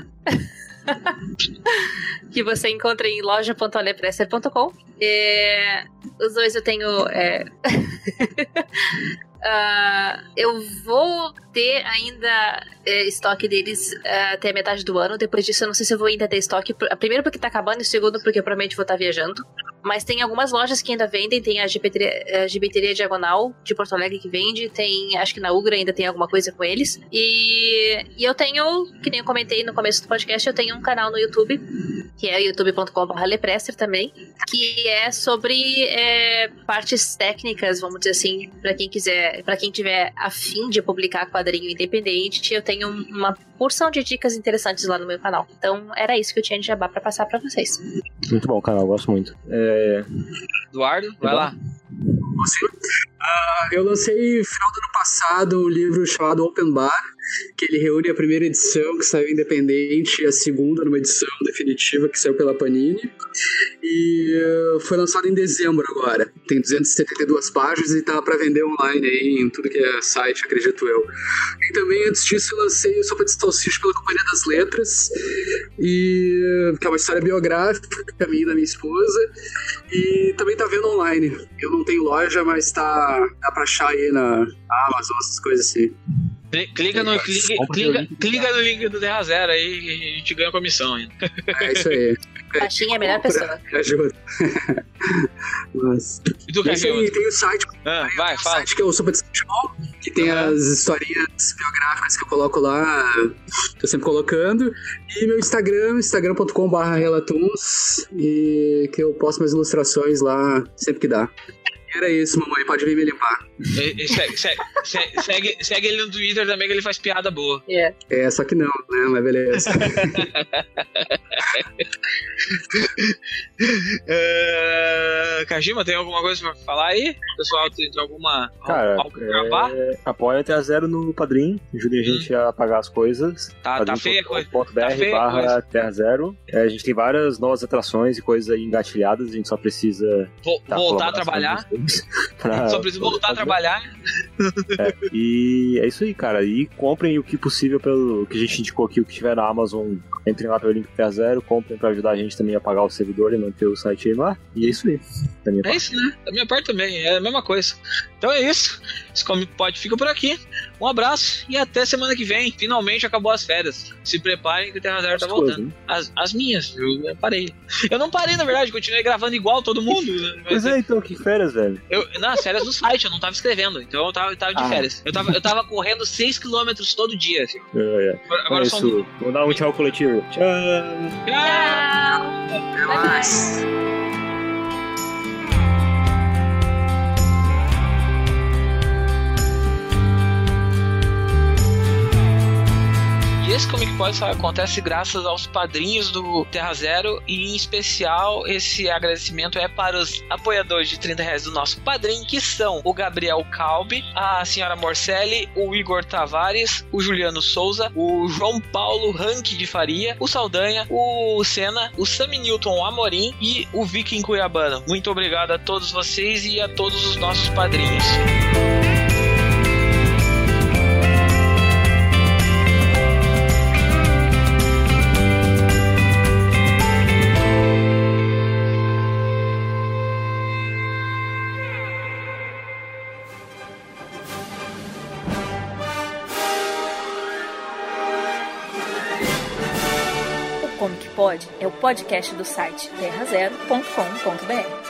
Speaker 4: que você encontra em loja.alepresser.com. É, os dois eu tenho. é, ah, eu vou ter ainda é, estoque deles é, até metade do ano. Depois disso, eu não sei se eu vou ainda ter estoque. Pr- Primeiro, porque tá acabando, e segundo, porque eu provavelmente vou estar viajando. Mas tem algumas lojas que ainda vendem. Tem a Gibeteria, a Diagonal de Porto Alegre que vende. Tem, acho que na Ugra ainda tem alguma coisa com eles. E, e eu tenho, que nem eu comentei no começo do podcast, eu tenho um canal no YouTube, que é youtube.com.br Lepresser também, que é sobre é, partes técnicas, vamos dizer assim, para quem quiser, para quem tiver afim de publicar quadrinho independente, eu tenho uma porção de dicas interessantes lá no meu canal. Então era isso que eu tinha de jabá para passar para vocês.
Speaker 1: Muito bom canal, gosto muito. É,
Speaker 2: Eduardo, vai lá.
Speaker 3: Ah, eu lancei no final do ano passado um livro chamado Open Bar, que ele reúne a primeira edição que saiu independente e a segunda numa edição definitiva que saiu pela Panini. E eh, foi lançado em dezembro agora. Tem 272 páginas e tá para vender online aí em tudo que é site, acredito eu. E também antes disso eu lancei o Sopa de Salsicha pela Companhia das Letras, e que é uma história biográfica minha e da minha esposa. E também tá vendo online. Eu não tenho loja, mas tá dá pra achar aí na Amazon, essas coisas assim.
Speaker 2: Cli- Clica no, clica, clica, clica no link do Terra Zero aí e a gente ganha comissão ainda.
Speaker 3: É isso aí.
Speaker 4: Baixinha é a melhor pessoa.
Speaker 3: Me ajuda. Mas,
Speaker 2: E tu,
Speaker 3: é isso aí, tem o site,
Speaker 2: Ah, vai,
Speaker 3: o
Speaker 2: fala.
Speaker 3: site que é o Sopa de Futebol, que tem as historinhas biográficas que eu coloco lá, tô sempre colocando. E meu Instagram, instagram.com.br relatuns, e que eu posto minhas ilustrações lá sempre que dá. Era isso, mamãe, pode vir me limpar.
Speaker 2: E- e segue, segue, segue, segue- ele no Twitter também que ele faz piada boa.
Speaker 4: É.
Speaker 3: É, só que não, né? Mas beleza.
Speaker 2: É, Kajima, tem alguma coisa pra falar aí? Pessoal, tem alguma.
Speaker 1: cara,
Speaker 2: algo pra gravar?
Speaker 1: é, apoia até a zero no Padrim, ajude a gente a pagar as coisas.
Speaker 2: Tá, tá feia a coisa. Tá feia a
Speaker 1: barra
Speaker 2: coisa.
Speaker 1: Terra Zero. É, a gente tem várias novas atrações e coisas aí engatilhadas, a gente só precisa
Speaker 2: Vo-
Speaker 1: dar
Speaker 2: voltar a trabalhar.
Speaker 1: pra
Speaker 2: Só precisa voltar a trabalhar.
Speaker 1: E é isso aí, cara. E comprem o que possível pelo que a gente indicou aqui, o que tiver na Amazon. Entrem lá pelo link Terra Zero, comprem pra ajudar a gente também a pagar o servidor e manter o site aí ar. E é isso aí. Da minha
Speaker 2: É isso, né? Da minha parte também, é a mesma coisa. Então é isso. Esse Comic Pod fica por aqui. Um abraço e até semana que vem. Finalmente acabou as férias. Se preparem que o Terra Zero tá
Speaker 1: As coisas,
Speaker 2: voltando.
Speaker 1: né?
Speaker 2: As, as minhas, eu, parei. Eu não parei, na verdade, continuei gravando igual todo mundo. né? Mas
Speaker 1: Pois é, então, que férias, velho.
Speaker 2: eu, nas férias do site, eu não tava escrevendo. Então eu tava, eu tava de
Speaker 1: Ah.
Speaker 2: férias. Eu tava, eu tava correndo 6km todo dia. assim.
Speaker 1: É, é.
Speaker 2: Agora,
Speaker 1: é
Speaker 2: só um.
Speaker 1: isso. Vamos dar um tchau coletivo. Tchau.
Speaker 2: Tchau!
Speaker 3: Até mais.
Speaker 2: Esse Comic Pod só acontece graças aos padrinhos do Terra Zero e em especial esse agradecimento é para os apoiadores de 30 reais do nosso padrinho, que são o Gabriel Calbi, a senhora Morcelli, o Igor Tavares, o Juliano Souza, o João Paulo Rank de Faria, o Saldanha, o Senna, o Sami Newton Amorim e o Viking Cuiabano. Muito obrigado a todos vocês e a todos os nossos padrinhos.
Speaker 5: Pod é o podcast do site terrazero.com.br.